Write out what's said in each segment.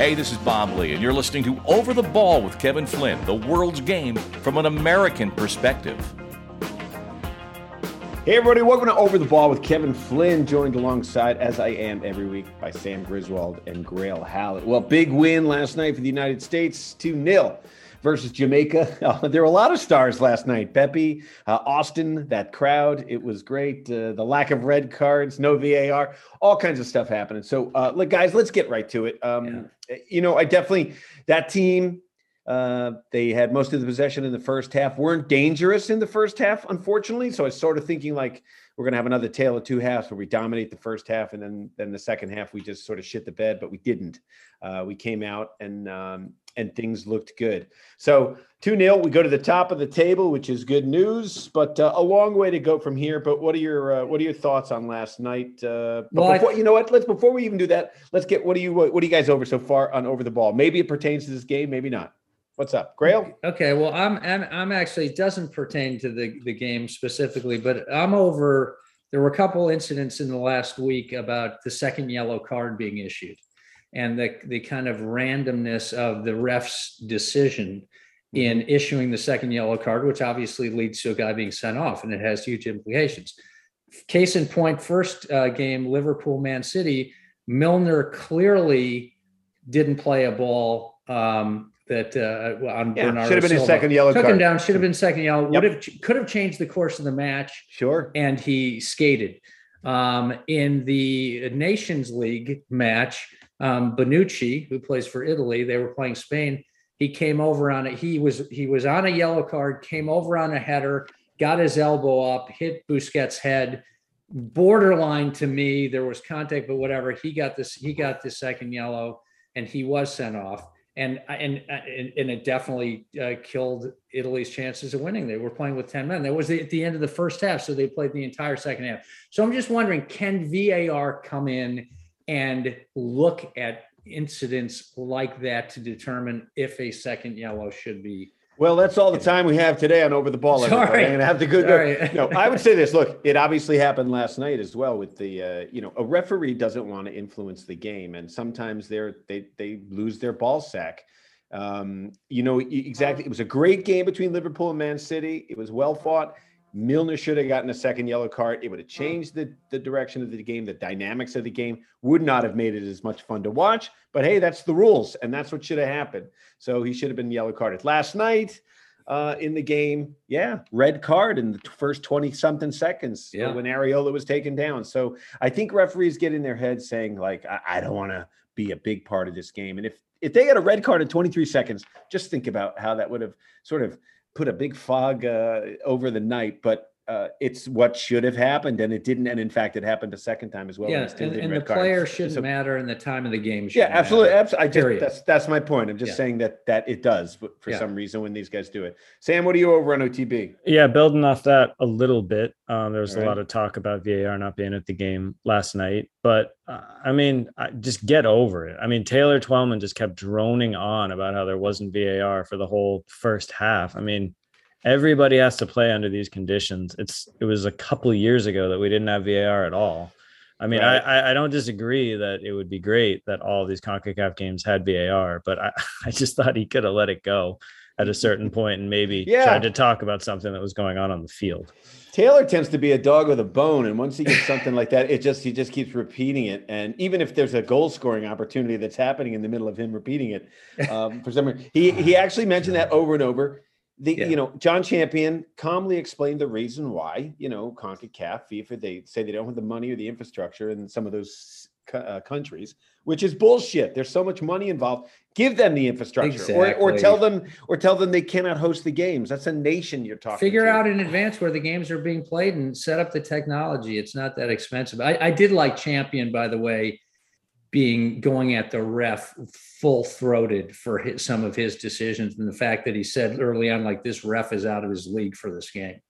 Hey, this is Bob Ley, and you're listening to Over the Ball with Kevin Flynn, the world's game from an American perspective. Hey, everybody, welcome to Over the Ball with Kevin Flynn, joined alongside, as I am every week, by Sam Griswold and Grayle Hallett. Well, big win last night for the United States, 2 0 versus Jamaica. Uh, there were a lot of stars last night. Pepi, uh, Austin, that crowd, it was great. Uh, the lack of red cards, no VAR, all kinds of stuff happening. So, uh, look, guys, let's get right to it. Um, yeah. You know, I definitely, that team, uh, they had most of the possession in the first half, weren't dangerous in the first half, unfortunately. So I was sort of thinking like, we're going to have another tale of two halves where we dominate the first half and then then the second half we just sort of shit the bed, but we didn't. Uh, we came out and um, and things looked good. So 2 0, we go to the top of the table, which is good news, but uh, a long way to go from here. But what are your uh, what are your thoughts on last night? Uh, but well, before, you know what? Let's before we even do that, let's get what do you what, what do you guys over so far on over the ball? Maybe it pertains to this game, maybe not. What's up, Grayle? Okay, well, I'm I'm, I'm actually it doesn't pertain to the the game specifically, but I'm over. There were a couple incidents in the last week about the second yellow card being issued, and the the kind of randomness of the ref's decision in mm-hmm. issuing the second yellow card, which obviously leads to a guy being sent off, and it has huge implications. Case in point, first uh, game, Liverpool Man City, Milner clearly didn't play a ball um, that uh, on yeah, Bernardo should have been Silva. his second yellow Took card. him down. Should have been second yellow. Yep. Would have could have changed the course of the match. Sure. And he skated. Um, in the Nations League match, um, who plays for Italy, they were playing Spain. He came over on it. He was he was on a yellow card. Came over on a header. Got his elbow up. Hit Busquets' head. Borderline to me. There was contact, but whatever. He got this. He got the second yellow, and he was sent off and and and it definitely uh, killed Italy's chances of winning. They were playing with ten men. That was at the end of the first half, so they played the entire second half. So I'm just wondering, can VAR come in and look at incidents like that to determine if a second yellow should be well, that's all the time we have today on Over the Ball. Sorry. I'm going to have to go. Sorry. No, I would say this. Look, it obviously happened last night as well with the, uh, you know, a referee doesn't want to influence the game. And sometimes they're, they, they lose their ball sack. Um, you know, exactly. It was a great game between Liverpool and Man City. It was well fought. Milner should have gotten a second yellow card. It would have changed the, the direction of the game, the dynamics of the game, would not have made it as much fun to watch. But hey, that's the rules, and that's what should have happened. So he should have been yellow carded. Last night uh, in the game, yeah, red card in the first 20 something seconds yeah. when Arriola was taken down. So I think referees get in their heads saying, like, I, I don't want to be a big part of this game. And if if they got a red card in 23 seconds, just think about how that would have sort of put a big fog uh, over the night, but uh, it's what should have happened, and it didn't. And in fact, it happened a second time as well. Yeah, and, and the player shouldn't so, matter, and the time of the game. Yeah, absolutely. absolutely. I just, that's that's my point. I'm just yeah. saying that that it does for yeah. some reason when these guys do it. Sam, what are you over on OTB? Yeah, building off that a little bit. Um, there was All a right. lot of talk about VAR not being at the game last night, but uh, I mean, I, just get over it. I mean, Taylor Twellman just kept droning on about how there wasn't VAR for the whole first half. I mean everybody has to play under these conditions. It's it was a couple years ago that we didn't have VAR at all. I mean, right. I I don't disagree that it would be great that all these CONCACAF games had VAR, but I, I just thought he could have let it go at a certain point and maybe yeah. tried to talk about something that was going on on the field. Taylor tends to be a dog with a bone, and once he gets something like that, it just he just keeps repeating it. And even if there's a goal scoring opportunity that's happening in the middle of him repeating it, um, for some reason, he he actually mentioned that over and over the yeah. you know John Champion calmly explained the reason why you know CONCACAF, FIFA, they say they don't have the money or the infrastructure in some of those uh, countries, which is bullshit. There's so much money involved. Give them the infrastructure, exactly. or, or tell them, or tell them they cannot host the games. That's a nation you're talking. Figure to. out in advance where the games are being played and set up the technology. It's not that expensive. I, I did like Champion, by the way being going at the ref full throated for his, some of his decisions and the fact that he said early on like this ref is out of his league for this game.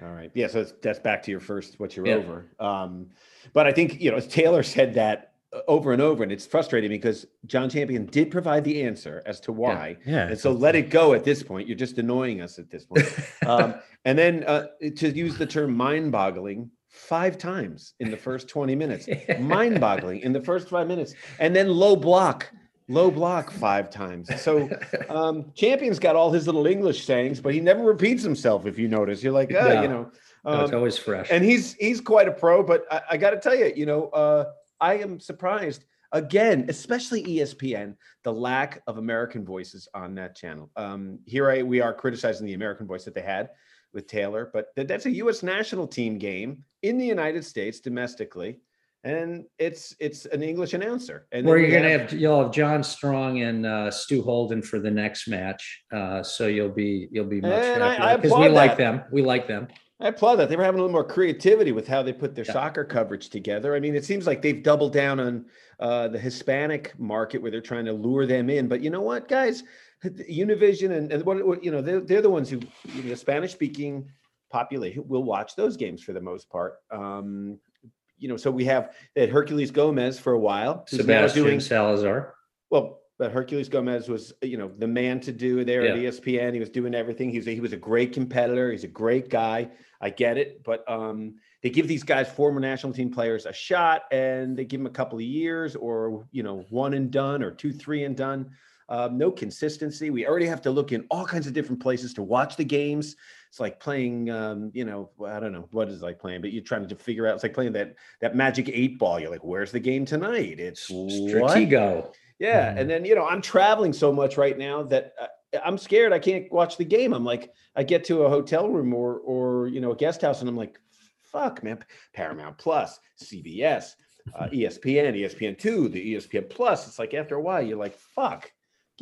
All right. Yeah. So that's, that's back to your first, what you're yeah. over. Um, but I think, you know, as Taylor said that over and over, and it's frustrating because John Champion did provide the answer as to why. Yeah. yeah and so let it go at this point. You're just annoying us at this point. um, and then uh, to use the term mind boggling, five times in the first 20 minutes. Mind boggling in the first five minutes. And then low block, low block five times. So um, Champion's got all his little English sayings, but he never repeats himself. If you notice, you're like, oh, you know, um, no, it's always fresh. And he's he's quite a pro. But I, I got to tell you, you know, uh, I am surprised again, especially ESPN, the lack of American voices on that channel. Um, here I, we are criticizing the American voice that they had with Taylor, but that's a U.S. national team game in the United States domestically and it's it's an English announcer. And where you're gonna have, have, you'll have John Strong and uh, Stu Holden for the next match, uh, so you'll be you'll be much happier because we that. like them. We like them. I applaud that. They were having a little more creativity with how they put their yeah. soccer coverage together. I mean, it seems like they've doubled down on uh, the Hispanic market where they're trying to lure them in. But you know what, guys? Univision and, and what, what you know, they're, they're the ones who, you know, the Spanish speaking population will watch those games for the most part. Um, you know, so we have that Herculez Gomez for a while. Sebastian doing, Salazar. Well, but Herculez Gomez was, you know, the man to do there yeah. at ESPN. He was doing everything. He was a, he was a great competitor. He's a great guy. I get it, but um, they give these guys former national team players a shot, and they give them a couple of years, or you know, one and done, or two, three and done. Um, no consistency. We already have to look in all kinds of different places to watch the games. It's like playing, um, you know, I don't know what is like playing, but you're trying to figure out. It's like playing that that magic eight ball. You're like, where's the game tonight? It's Stratego. Yeah, mm. and then you know, I'm traveling so much right now that uh, I'm scared I can't watch the game. I'm like, I get to a hotel room or or you know a guest house, and I'm like, fuck, man, Paramount Plus, CBS, uh, ESPN, ESPN two, the ESPN Plus. It's like after a while, you're like, fuck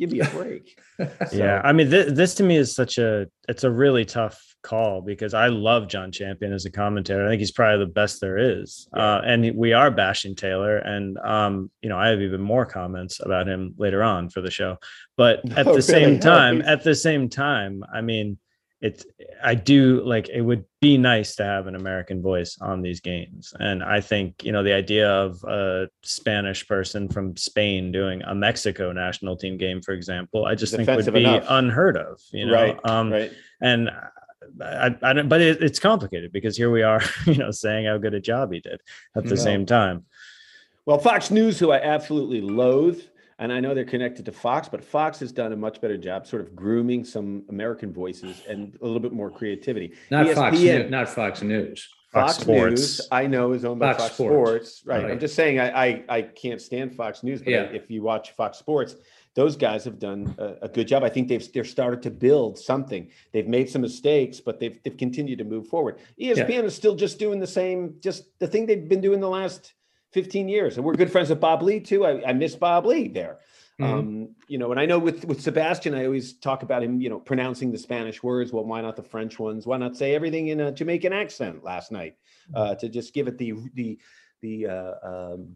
give me a break. so. Yeah, I mean, th- this to me is such a it's a really tough call because I love John Champion as a commentator. I think he's probably the best there is. Yeah. Uh, and we are bashing Taylor, and um, you know, I have even more comments about him later on for the show. But at oh, the really? same time, at the same time, I mean it's I do like it would be nice to have an American voice on these games. And I think, you know, the idea of a Spanish person from Spain doing a Mexico national team game, for example, I just think would be enough. unheard of, you know. Right, um right. and I, I don't, but it, it's complicated because here we are, you know, saying how good a job he did at the same time. Well, Fox News, who I absolutely loathe, and I know they're connected to Fox, but Fox has done a much better job sort of grooming some American voices and a little bit more creativity. Not ESPN, Fox News, not Fox News. Fox, Fox News, I know, is owned by Fox, Fox Sports. Sports. Right. right. I'm just saying, I, I, I can't stand Fox News, but yeah. if you watch Fox Sports, those guys have done a, a, good job. I think they've they're started to build something. They've made some mistakes, but they've they've continued to move forward. ESPN yeah. is still just doing the same, just the thing they've been doing the last 15 years. And we're good friends with Bob Ley too. I, I miss Bob Ley there. Mm-hmm. Um, you know, and I know with with Sebastian, I always talk about him, you know, pronouncing the Spanish words. Well, why not the French ones? Why not say everything in a Jamaican accent last night uh, to just give it the the the uh, um,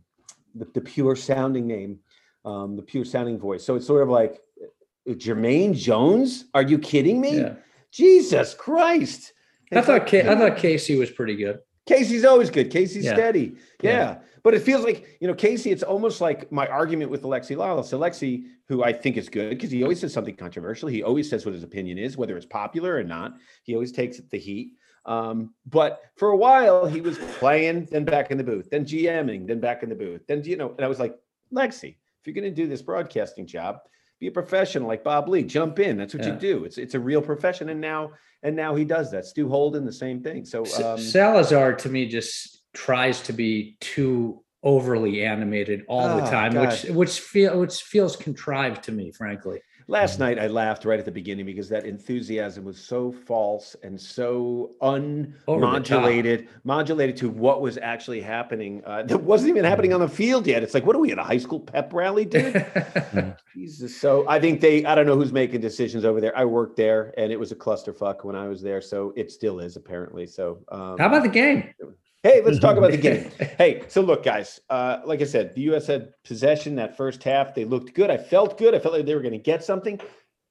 the, the, pure sounding name, um, the pure sounding voice. So it's sort of like uh, Jermaine Jones. Are you kidding me? Yeah. Jesus Christ! I thought I thought Casey was pretty good. Casey's always good. Casey's yeah. steady. Yeah. yeah. But it feels like, you know, Casey, it's almost like my argument with Alexi Lalas. Alexi, who I think is good because he always says something controversial. He always says what his opinion is, whether it's popular or not. He always takes the heat. Um, but for a while, he was playing, then back in the booth, then GMing, then back in the booth. Then, you know, and I was like, Lexi, if you're going to do this broadcasting job, be a professional like Bob Ley. Jump in. That's what yeah. you do. It's it's a real profession. And now and now he does that. Stu Holden, the same thing. So um, Salazar to me just tries to be too overly animated all oh, the time, God. which which feel which feels contrived to me, frankly. Last night I laughed right at the beginning because that enthusiasm was so false and so unmodulated, modulated to what was actually happening. Uh, that wasn't even happening on the field yet. It's like, what are we at a high school pep rally, dude? Jesus. So I think they, I don't know who's making decisions over there. I worked there and it was a clusterfuck when I was there. So it still is apparently. So um, how about the game? Hey, let's talk about the game. hey, so look, guys, uh, like I said, the U.S. had possession that first half. They looked good. I felt good. I felt like they were going to get something,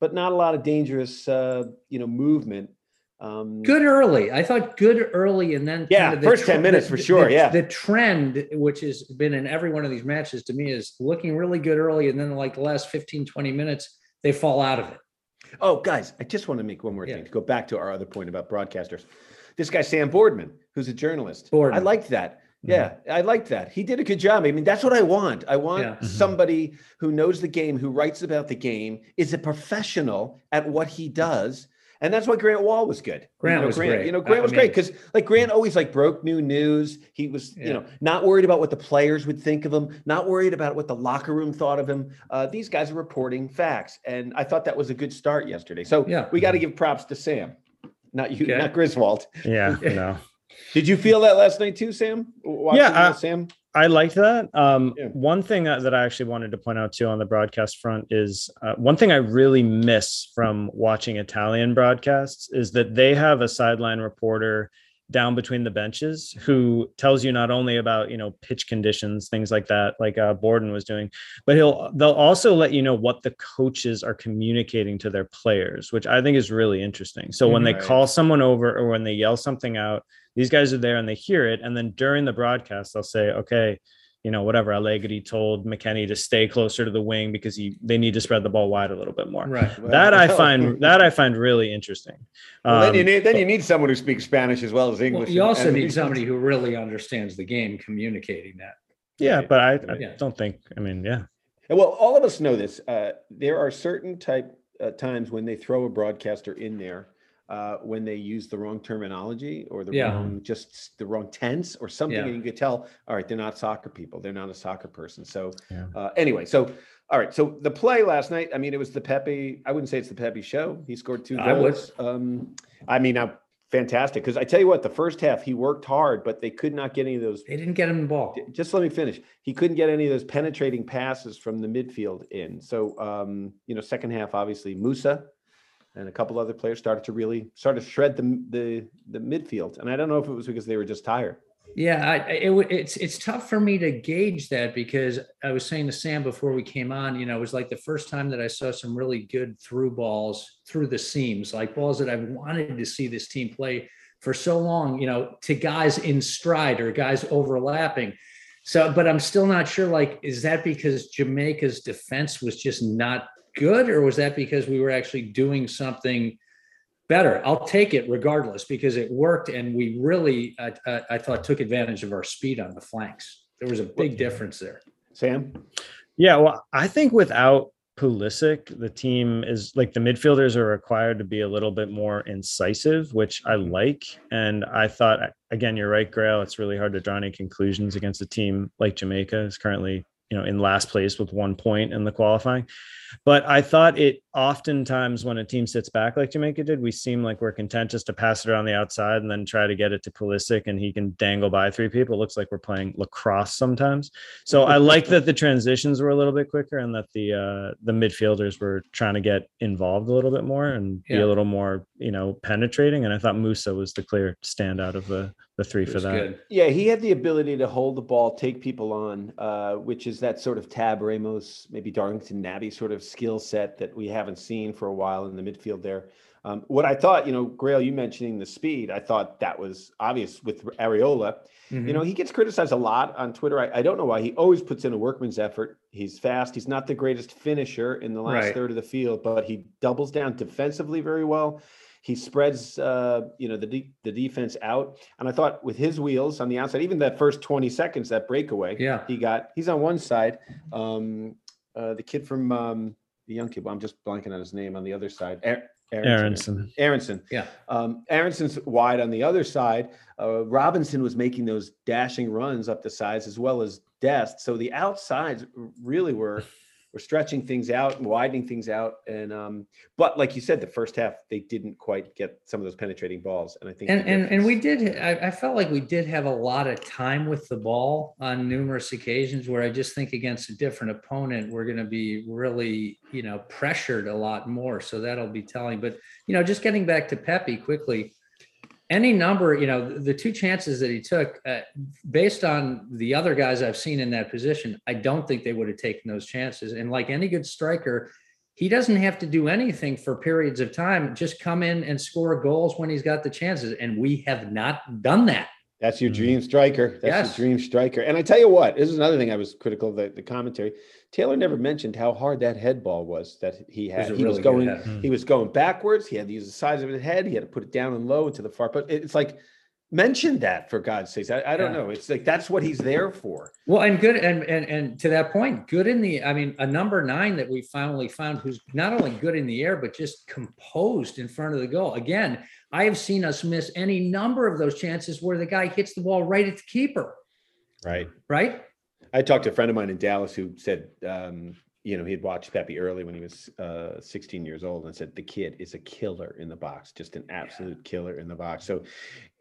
but not a lot of dangerous, uh, you know, movement. Um, good early. I thought good early, and then yeah, kind of the first ten minutes for sure. The, yeah, the trend, which has been in every one of these matches, to me is looking really good early, and then like the last 15, 20 minutes, they fall out of it. Oh, guys, I just want to make one more yeah. thing to go back to our other point about broadcasters. This guy Sam Borden, who's a journalist, Borden. I liked that Yeah, I like that. He did a good job. I mean, that's what I want. I want Yeah. Mhm. somebody who knows the game, who writes about the game, is a professional at what he does. And that's why Grant Wahl was good. Grant you know, was Grant, great. You know, Grant I was mean- great because like Grant always like broke new news. He was, you know, not worried about what the players would think of him, not worried about what the locker room thought of him. Uh, these guys are reporting facts. And I thought that was a good start yesterday. So Yeah. we got to give props to Sam. Not you, Okay. not Griswold. Yeah, no. Did you feel that last night too, Sam? Watching Yeah, I- Sam. I liked that. Um, Yeah. One thing that, that I actually wanted to point out too on the broadcast front is uh, one thing I really miss from watching Italian broadcasts is that they have a sideline reporter down between the benches who tells you not only about you know pitch conditions things like that like uh, borden was doing but he'll they'll also let you know what the coaches are communicating to their players which i think is really interesting so when they call someone over or when they yell something out these guys are there and they hear it and then during the broadcast they'll say okay you know whatever allegri told McKennie to stay closer to the wing because he they need to spread the ball wide a little bit more Right. that i find that i find really interesting Well, then you Um, need then you need someone who speaks Spanish as well as English. Well, you also And- need somebody who really understands the game communicating that. yeah but I, I Yeah. don't think i mean yeah Well, all of us know this. Uh, there are certain type uh, times when they throw a broadcaster in there uh, when they use the wrong terminology or the Yeah. wrong just the wrong tense or something, Yeah. and you could tell. All right, they're not soccer people. They're not a soccer person. So Yeah. uh, anyway, so all right. So the play last night. I mean, it was the Pepi. I wouldn't say it's the Pepi show. He scored two I would. goals. Um, I mean, I'm fantastic because I tell you what, the first half he worked hard, but they could not get any of those They didn't get him the ball. just let me finish. He couldn't get any of those penetrating passes from the midfield in. So, um, you know, second half, obviously Musah and a couple other players started to really start to shred the the the midfield. And I don't know if it was because they were just tired. Yeah, I, it, it's it's tough for me to gauge that because I was saying to Sam before we came on, you know, it was like the first time that I saw some really good through balls through the seams, like balls that I've wanted to see this team play for so long, you know, to guys in stride or guys overlapping. So, but I'm still not sure. Like, is that because Jamaica's defense was just not good, or was that because we were actually doing something? better. I'll take it regardless because it worked, and we really, I, I, I thought, took advantage of our speed on the flanks. There was a big difference there. Sam, Yeah, well, I think without Pulisic, the team is like the midfielders are required to be a little bit more incisive, which I like. And I thought, again, you're right, Grayle. It's really hard to draw any conclusions against a team like Jamaica is currently, you know, in last place with one point in the qualifying. But I thought it oftentimes when a team sits back like Jamaica did, we seem like we're content just to pass it around the outside and then try to get it to Pulisic and he can dangle by three people. It looks like we're playing lacrosse sometimes. So I like that the transitions were a little bit quicker and that the uh, the midfielders were trying to get involved a little bit more and be a little more, you know, penetrating. And I thought Musah was the clear standout of the the three for that. good. yeah, he had the ability to hold the ball, take people on, uh, which is that sort of Tab Ramos, maybe Darlington Nagbe sort of skill set that we haven't seen for a while in the midfield there. Um, what I thought, you know, Grayle, you mentioning the speed, I thought that was obvious with Arriola. Mhm. You know, he gets criticized a lot on Twitter. I, I don't know why. He always puts in a workman's effort. He's fast. He's not the greatest finisher in the last Right. third of the field, but he doubles down defensively very well. He spreads, uh, you know, the de- the defense out. And I thought with his wheels on the outside, even that first twenty seconds, that breakaway, Yeah. he got. He's on one side. Um, uh, the kid from um, the young kid. Well, I'm just blanking on his name. On the other side, Aaron, Aaronson. Aaronson. Yeah. Um, Aaronson's wide on the other side. Uh, Robinson was making those dashing runs up the sides as well as Dest. So the outsides really were were stretching things out and widening things out. And um, but like you said, the first half they didn't quite get some of those penetrating balls. And I think And, and and we did. I, I felt like we did have a lot of time with the ball on numerous occasions. Where I just think against a different opponent, we're going to be really, you know, pressured a lot more. So that'll be telling. But you know, just getting back to Pepi quickly, any number, you know, the two chances that he took, uh, based on the other guys I've seen in that position, I don't think they would have taken those chances. And like any good striker, he doesn't have to do anything for periods of time. Just come in and score goals when he's got the chances. And we have not done that. That's your Mhm. dream striker. That's Yes. your dream striker. And I tell you what, this is another thing I was critical of the, the commentary. Taylor never mentioned how hard that head ball was that he It was had. he was really good going he was going backwards. He had to use the size of his head. He had to put it down and low into the far. But it's like mentioned that for God's sakes. I, I don't yeah. know. It's like that's what he's there for. Well, and good and and and to that point, good in the I mean, a number nine that we finally found who's not only good in the air, but just composed in front of the goal. Again, I have seen us miss any number of those chances where the guy hits the ball right at the keeper. Right. Right. I talked to a friend of mine in Dallas who said um, you know, he had watched Pepi early when he was uh, 16 years old and said the kid is a killer in the box, just an absolute yeah. killer in the box. So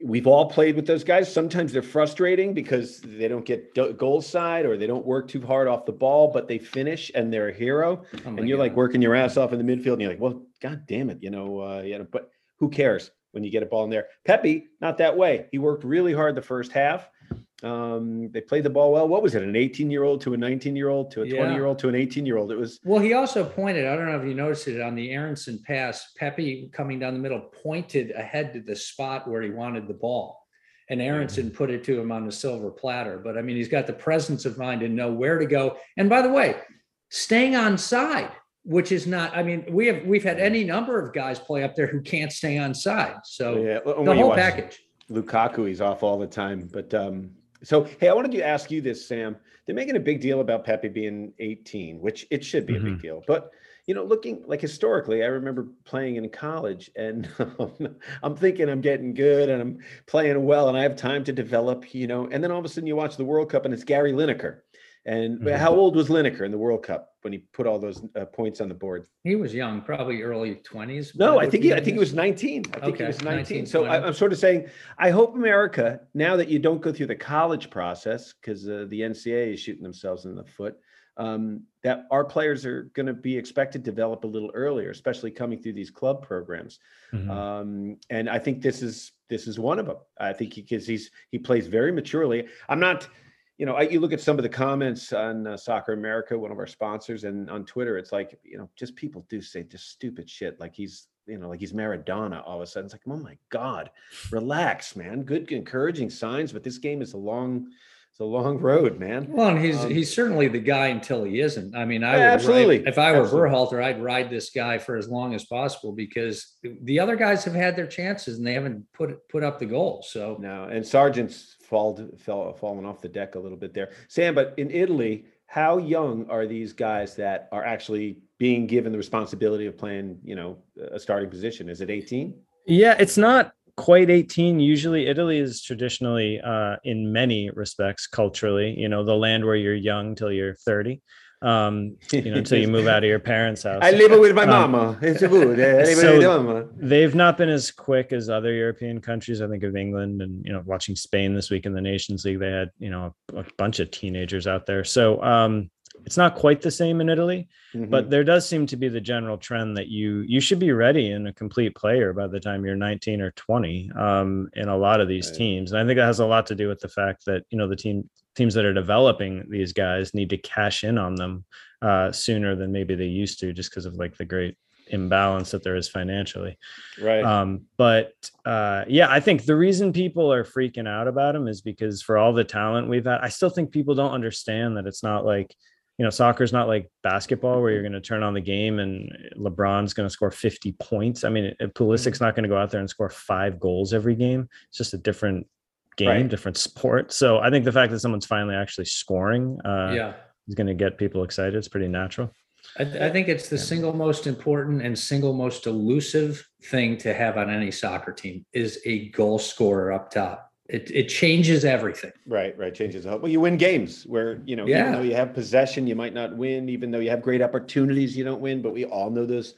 we've all played with those guys. Sometimes they're frustrating because they don't get goal side or they don't work too hard off the ball, but they finish and they're a hero. Oh and you're God. like working your ass off in the midfield and you're like, well, God damn it, you know, uh, you know, but who cares when you get a ball in there? Pepi, not that way. He worked really hard the first half um, they played the ball well. What was it? An 18 year old to a 19 year old to a 20 year old to an 18 year old. It was well. He also pointed. I don't know if you noticed it on the Aaronson pass. Pepi coming down the middle pointed ahead to the spot where he wanted the ball, and Aaronson mm-hmm. put it to him on a silver platter. But I mean, he's got the presence of mind to know where to go. And by the way, staying on side, which is not. I mean, we have we've had any number of guys play up there who can't stay on side. So yeah, the whole package. Lukaku, he's off all the time, but um, so, hey, I wanted to ask you this, Sam. They're making a big deal about Pepi being 18, which it should be mm-hmm. a big mm-hmm. deal. But you know, looking like historically, I remember playing in college, and I'm thinking I'm getting good and I'm playing well, and I have time to develop. You know, and then all of a sudden you watch the World Cup, and it's Gary Lineker, and mm-hmm. how old was Lineker in the World Cup when he put all those uh, points on the board? He was young, probably early twenties. No, I think he, I think he was nineteen. I think okay. he was nineteen. 19, so I, am sort of saying, I hope America, now that you don't go through the college process because uh, the NCAA is shooting themselves in the foot, um, that our players are going to be expected to develop a little earlier, especially coming through these club programs. Mm-hmm. Um, and I think this is this is one of them. I think because he, he's he plays very maturely. I'm not you know, I, you look at some of the comments on uh, Soccer America, one of our sponsors, and on Twitter, it's like, you know, just people do say just stupid shit, like he's, you know, like he's Maradona. All of a sudden, it's like, oh my god, relax, man. Good, encouraging signs, but this game is a long, it's a long road, man. Well, and he's um, he's certainly the guy until he isn't. I mean, I would absolutely. Ride, if I were absolutely. Berhalter, I'd ride this guy for as long as possible because the other guys have had their chances and they haven't put put up the goal. So no, and Sargent's fall, fell, fallen off the deck a little bit there. Sam, but in Italy, how young are these guys that are actually being given the responsibility of playing, you know, a starting position? Is it 18? Yeah, it's not quite 18 usually italy is traditionally uh, in many respects culturally you know the land where you're young till you're 30 um, you know, until you move out of your parents' house. I live with my um, mama. It's good. so they've not been as quick as other European countries. I think of England and you know, watching Spain this week in the Nations League, they had you know a, a bunch of teenagers out there. So um, it's not quite the same in Italy, mm-hmm. but there does seem to be the general trend that you you should be ready and a complete player by the time you're 19 or 20 um, in a lot of these right. teams. And I think that has a lot to do with the fact that you know the team teams that are developing these guys need to cash in on them uh, sooner than maybe they used to, just because of like the great imbalance that there is financially. Right. Um, but uh, yeah, I think the reason people are freaking out about him is because for all the talent we've had, I still think people don't understand that it's not like you know, soccer's not like basketball where you're going to turn on the game and LeBron's going to score 50 points. I mean, Pulisic's mm-hmm. not going to go out there and score five goals every game. It's just a different game, right. different sport. So I think the fact that someone's finally actually scoring, uh, yeah, is going to get people excited. It's pretty natural. I, I, think it's the single most important and single most elusive thing to have on any soccer team is a goal scorer up top. It, it changes everything. Right, right. Changes. the whole. Well, you win games where, you know, yeah. even though you have possession, you might not win. Even though you have great opportunities, you don't win. But we all know those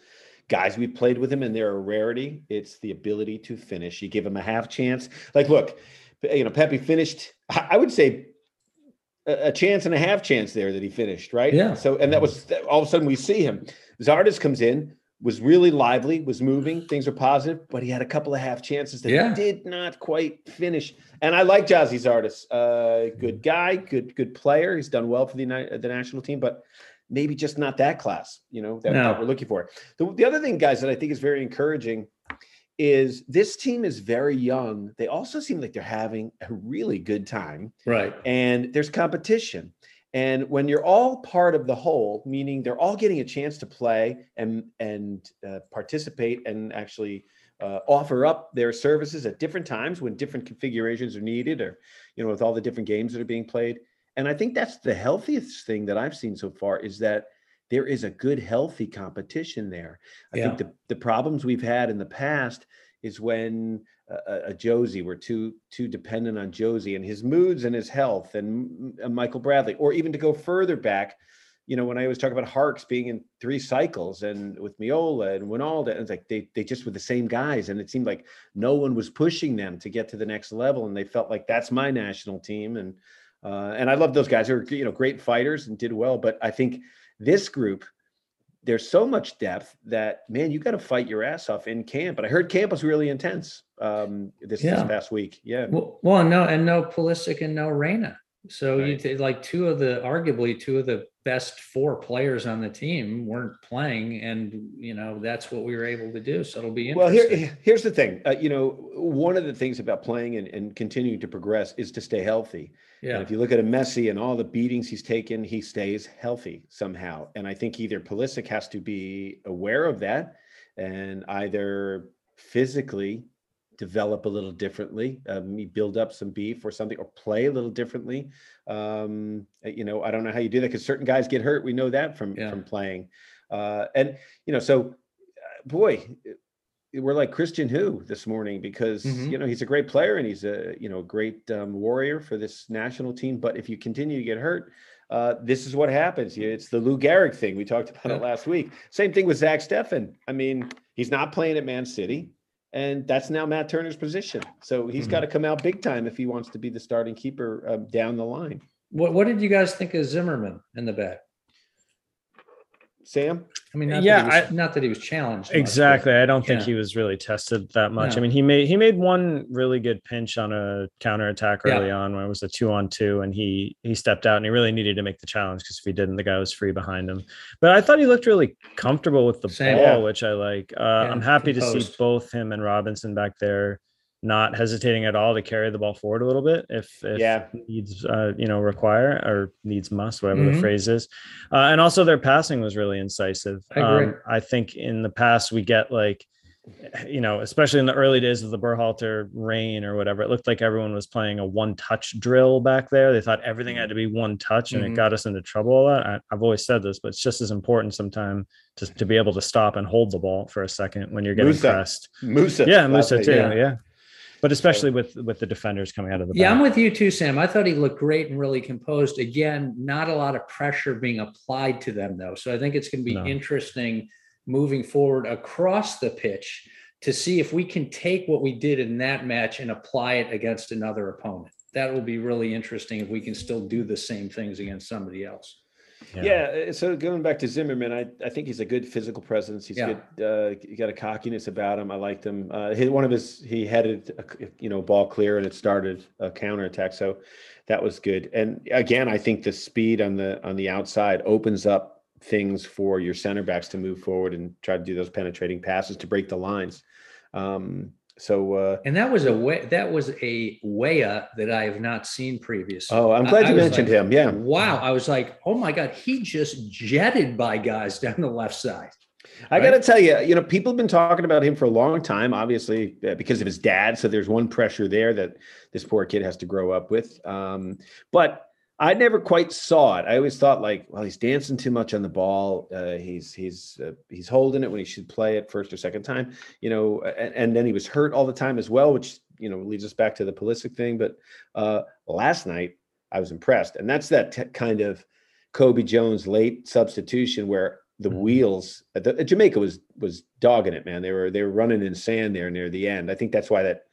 guys we played with him and they're a rarity. It's the ability to finish. You give him a half chance. Like, look, you know, Pepi finished, I would say a chance and a half chance there that he finished, right? Yeah. So, and that was all of a sudden we see him. Zardes comes in, was really lively, was moving, things were positive, but he had a couple of half chances that yeah. he did not quite finish. And I like Gyasi Zardes, uh, good guy, good good player. He's done well for the the national team, but maybe just not that class, you know, that, no. that we're looking for. The, the other thing, guys, that I think is very encouraging is this team is very young. They also seem like they're having a really good time. Right. And there's competition. And when you're all part of the whole, meaning they're all getting a chance to play and and uh, participate and actually uh, offer up their services at different times when different configurations are needed, or you know, with all the different games that are being played. And I think that's the healthiest thing that I've seen so far is that there is a good, healthy competition there. I Yeah. think the the problems we've had in the past is when a, a Jozy were too too dependent on Jozy and his moods and his health and, Michael Bradley, or even to go further back, you know, when I was talking about Harkes being in three cycles and with Meola and Wynalda, and it's like they they just were the same guys, and it seemed like no one was pushing them to get to the next level, and they felt like that's my national team, and uh, and I love those guys. They're you know great fighters and did well, but I think this group there's so much depth that man, you got to fight your ass off in camp. And I heard camp was really intense um, this, Yeah. this past week. Yeah, Well, well, no, and no Pulisic and no Reyna. So you Right. th- like two of the arguably two of the best four players on the team weren't playing, and you know that's what we were able to do. So it'll be Well, interesting. here, here's the thing. Uh, you know, one of the things about playing and, and continuing to progress is to stay healthy. And yeah, if you look at a Messi and all the beatings he's taken, he stays healthy somehow. And I think either Pulisic has to be aware of that and either physically develop a little differently, um, you build up some beef or something, or play a little differently. Um, uh, you know, I don't know how you do that because certain guys get hurt. We know that from Yeah. from playing. Uh, and you know, so uh, boy, we're like Christian who this morning because Mhm. you know he's a great player and he's a you know a great um, warrior for this national team. But if you continue to get hurt, uh, this is what happens. It's the Lou Gehrig thing we talked about it last week. Same thing with Zach Steffen. I mean, he's not playing at Man City, and that's now Matt Turner's position. So he's Mhm. got to come out big time if he wants to be the starting keeper um, down the line. what what did you guys think of Zimmerman in the back? Sam, I mean, not Yeah, that he was, not that he was challenged. much, but- Exactly. I don't think Yeah. he was really tested that much. I mean, he made he made one really good pinch on a counterattack Yeah. early on when it was a two on two, and he he stepped out and he really needed to make the challenge because if he didn't, the guy was free behind him. But I thought he looked really comfortable with the Same. ball, Yeah. which I like. Uh, I'm happy to see both him and Robinson back there not hesitating at all to carry the ball forward a little bit if, if Yeah. needs uh, you know require or needs must whatever the Mhm. phrase is uh, and also their passing was really incisive I agree. Um, I think in the past we get like you know especially in the early days of the Berhalter reign or whatever it looked like everyone was playing a one touch drill back there they thought everything had to be one touch and Mhm. it got us into trouble a lot I, i've always said this but it's just as important sometimes to, to be able to stop and hold the ball for a second when you're getting Musah. pressed Musah, yeah I'll Musah too yeah. yeah. But especially with with the defenders coming out of the Yeah, back. I'm with you too, Sam. I thought he looked great and really composed. Again, not a lot of pressure being applied to them, though. So I think it's going to be No. interesting moving forward across the pitch to see if we can take what we did in that match and apply it against another opponent. That will be really interesting if we can still do the same things against somebody else. Yeah. uh, So going back to Zimmerman, I, I think he's a good physical presence. He's Yeah. good. Uh, he got a cockiness about him. I liked him. Uh, his, one of his, he headed, a, you know, ball clear and it started a counterattack. So that was good. And again, I think the speed on the, on the outside opens up things for your center backs to move forward and try to do those penetrating passes to break the lines. Um, so, uh, And that was a way that was a Weah that I have not seen previously. oh, I'm glad I you was mentioned like, him. Yeah. Wow. I was like, oh my God, he just jetted by guys down the left side. I right? got to tell you, you know, people have been talking about him for a long time, obviously uh, because of his dad. So there's one pressure there that this poor kid has to grow up with. Um, but I never quite saw it. I always thought like, well, he's dancing too much on the ball. Uh, he's he's uh, he's holding it when he should play it first or second time. You know, and, and then he was hurt all the time as well, which you know leads us back to the Pulisic thing. But uh, last night I was impressed, and that's that t- kind of Cobi Jones late substitution where the Mhm. wheels the, Jamaica was was dogging it, man. They were they were running in sand there near the end. I think that's why that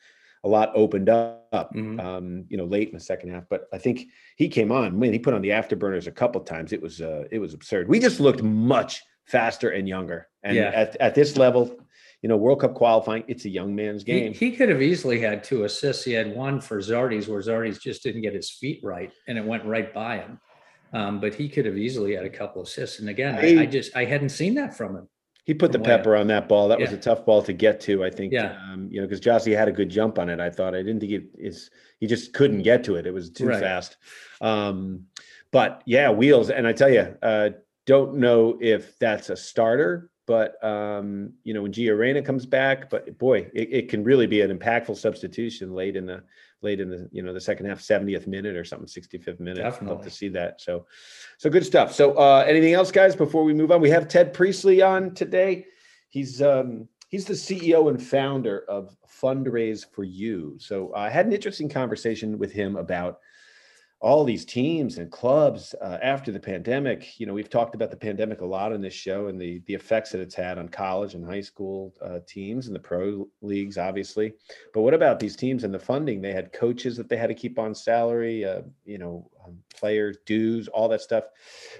a lot opened up, Mhm. um, you know, late in the second half. But I think he came on. Man, he put on the afterburners a couple times. It was uh, it was absurd. We just looked much faster and younger. And Yeah. at at this level, you know, World Cup qualifying, it's a young man's He, game. he could have easily had two assists. He had one for Zardes where Zardes just didn't get his feet right and it went right by him. Um, but he could have easily had a couple assists. And again, I, I I- just I hadn't seen that from him. He put the pepper on that ball. That was a tough ball to get to. I think. Yeah. Um, you know, because Gyasi had a good jump on it. I thought. I didn't think it is. He just couldn't get to it. It was too Right. fast. Um, but yeah, wheels. And I tell you, uh, don't know if that's a starter but um, you know when Gio Reyna comes back, but boy, it, it, can really be an impactful substitution late in the late in the you know the second half, 70th minute or something, 65th minute. Definitely. Love to see that. So, so good stuff. So, uh, anything else, guys? Before we move on, we have Ted Priestly on today. He's um, he's the CEO and founder of Fundraise for You. So I had an interesting conversation with him about all these teams and clubs uh, after the pandemic. You know, we've talked about the pandemic a lot on this show and the the effects that it's had on college and high school uh, teams and the pro leagues, obviously. But what about these teams and the funding? They had coaches that they had to keep on salary. Uh, you know, um, players dues, all that stuff.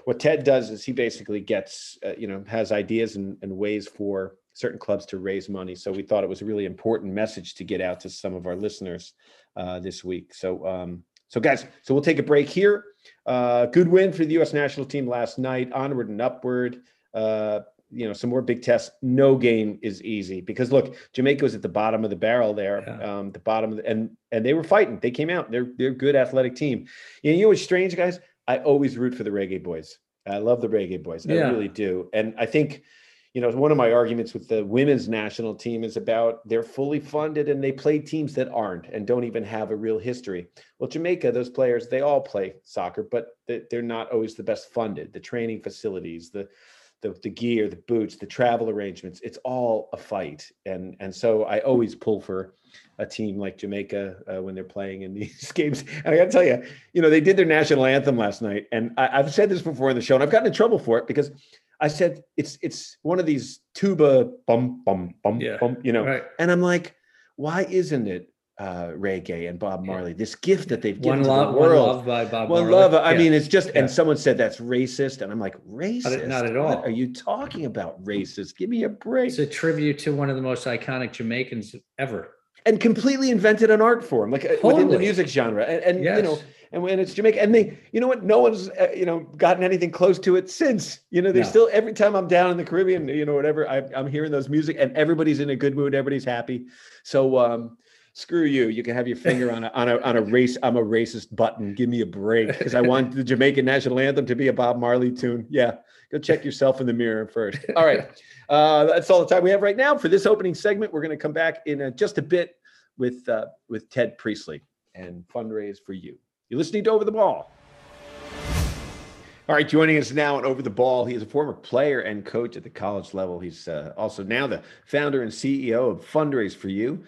What Ted does is he basically gets, uh, you know, has ideas and, and ways for certain clubs to raise money. So we thought it was a really important message to get out to some of our listeners uh, this week. So. Um, so, guys, so we'll take a break here. Uh, good win for the U.S. national team last night. Onward and upward. Uh, you know, some more big tests. No game is easy because look, Jamaica was at the bottom of the barrel there, yeah. um, the bottom of the, and and they were fighting. They came out. They're they're a good athletic team. You know you what's strange, guys? I always root for the Reggae Boys. I love the Reggae Boys. I really do. And I think you know, one of my arguments with the women's national team is about they're fully funded and they play teams that aren't and don't even have a real history. Well, Jamaica, those players, they all play soccer, but they're not always the best funded. The training facilities, the the, the gear, the boots, the travel arrangements, it's all a fight. And and so I always pull for a team like Jamaica uh, when they're playing in these games. And I got to tell you, you know, they did their national anthem last night, and I, have said this before in the show, and I've gotten in trouble for it because I said it's it's one of these tuba bum bum bum yeah, bum, you know, right. and I'm like, why isn't it uh, reggae and Bob Marley? Yeah. This gift that they've given one to love, the world. One love by Bob one Marley. love. I yeah. mean, it's just. And someone said that's racist, and I'm like, racist? Not, not at all. What are you talking about? Racist? Give me a break. It's a tribute to one of the most iconic Jamaicans ever and completely invented an art form, like totally. within the music genre. And, and yes. you know, and when it's Jamaica, and they, you know what, no one's, uh, you know, gotten anything close to it since. You know, they no. still every time I'm down in the Caribbean, you know, whatever, I, am hearing those music, and everybody's in a good mood, everybody's happy. So, um, screw you. You can have your finger on a on a on a race. I'm a racist button. Give me a break because I want the Jamaican national anthem to be a Bob Marley tune. Yeah, go check yourself in the mirror first. All right, uh, that's all the time we have right now for this opening segment. We're going to come back in a, just a bit with uh, with Ted Priestly and fundraise for you. You're listening to Over the Ball. All right, joining us now on Over the Ball, he is a former player and coach at the college level. He's uh, also now the founder and CEO of Fundraise for You.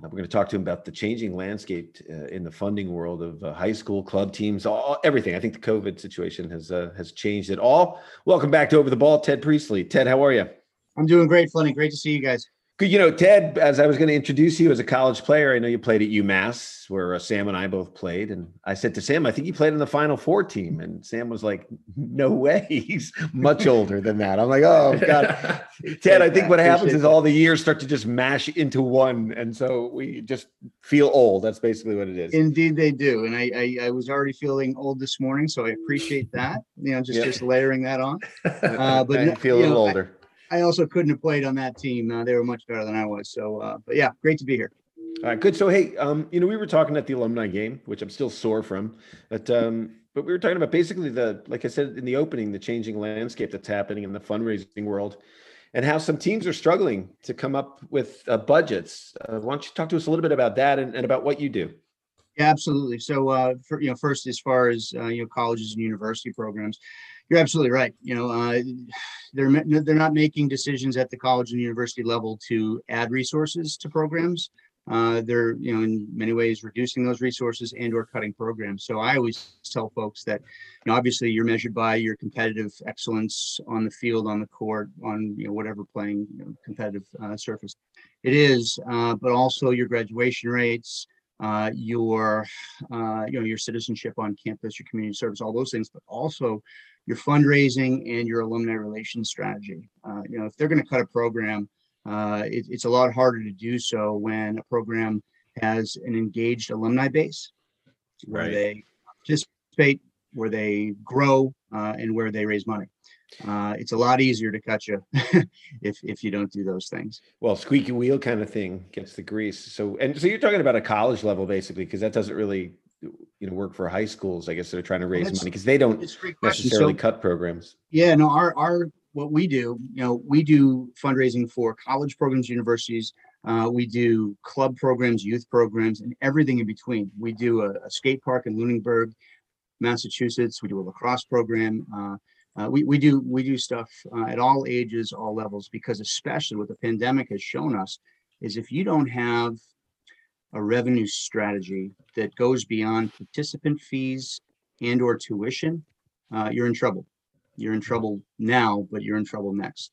We're going to talk to him about the changing landscape uh, in the funding world of uh, high school club teams, all everything. I think the COVID situation has uh, has changed it all. Welcome back to Over the Ball, Ted Priestly. Ted, how are you? I'm doing great, Funny. Great to see you guys. You know, Ted, as I was going to introduce you as a college player, I know you played at UMass, where uh, Sam and I both played. And I said to Sam, I think you played in the Final Four team. And Sam was like, No way. He's much older than that. I'm like, Oh, God. Ted, I think what happens is all the years start to just mash into one. And so we just feel old. That's basically what it is. Indeed, they do. And I, I, I was already feeling old this morning. So I appreciate that, you know, just, yep. just layering that on. Uh, but I feel a little know, older. I, I also couldn't have played on that team. Uh, they were much better than I was. So, uh, but yeah, great to be here. All right, good. So, hey, um, you know, we were talking at the alumni game, which I'm still sore from, but um, but we were talking about basically the, like I said in the opening, the changing landscape that's happening in the fundraising world, and how some teams are struggling to come up with uh, budgets. Uh, why don't you talk to us a little bit about that and, and about what you do? Yeah, absolutely. So, uh, for, you know, first as far as uh, you know, colleges and university programs, you're absolutely right. You know, uh, they're they're not making decisions at the college and university level to add resources to programs. Uh, they're you know in many ways reducing those resources and or cutting programs. So I always tell folks that you know obviously you're measured by your competitive excellence on the field, on the court, on you know whatever playing you know, competitive uh, surface it is, uh, but also your graduation rates. Uh, your uh, you know your citizenship on campus, your community service, all those things, but also your fundraising and your alumni relations strategy. Uh, you know, if they're going to cut a program, uh, it, it's a lot harder to do so when a program has an engaged alumni base, where right. they participate, where they grow, uh, and where they raise money. Uh, it's a lot easier to cut you if if you don't do those things. Well, squeaky wheel kind of thing gets the grease. So and so you're talking about a college level basically because that doesn't really you know work for high schools i guess they're trying to raise money because they don't necessarily so, cut programs yeah no our our what we do, you know, we do fundraising for college programs, universities. Uh, we do club programs, youth programs, and everything in between. We do a, a skate park in Lunenburg, Massachusetts. We do a lacrosse program. Uh, uh, we, we do we do stuff uh, at all ages, all levels, because especially what the pandemic has shown us is if you don't have a revenue strategy that goes beyond participant fees and or tuition, uh, you're in trouble. You're in trouble now, but you're in trouble next.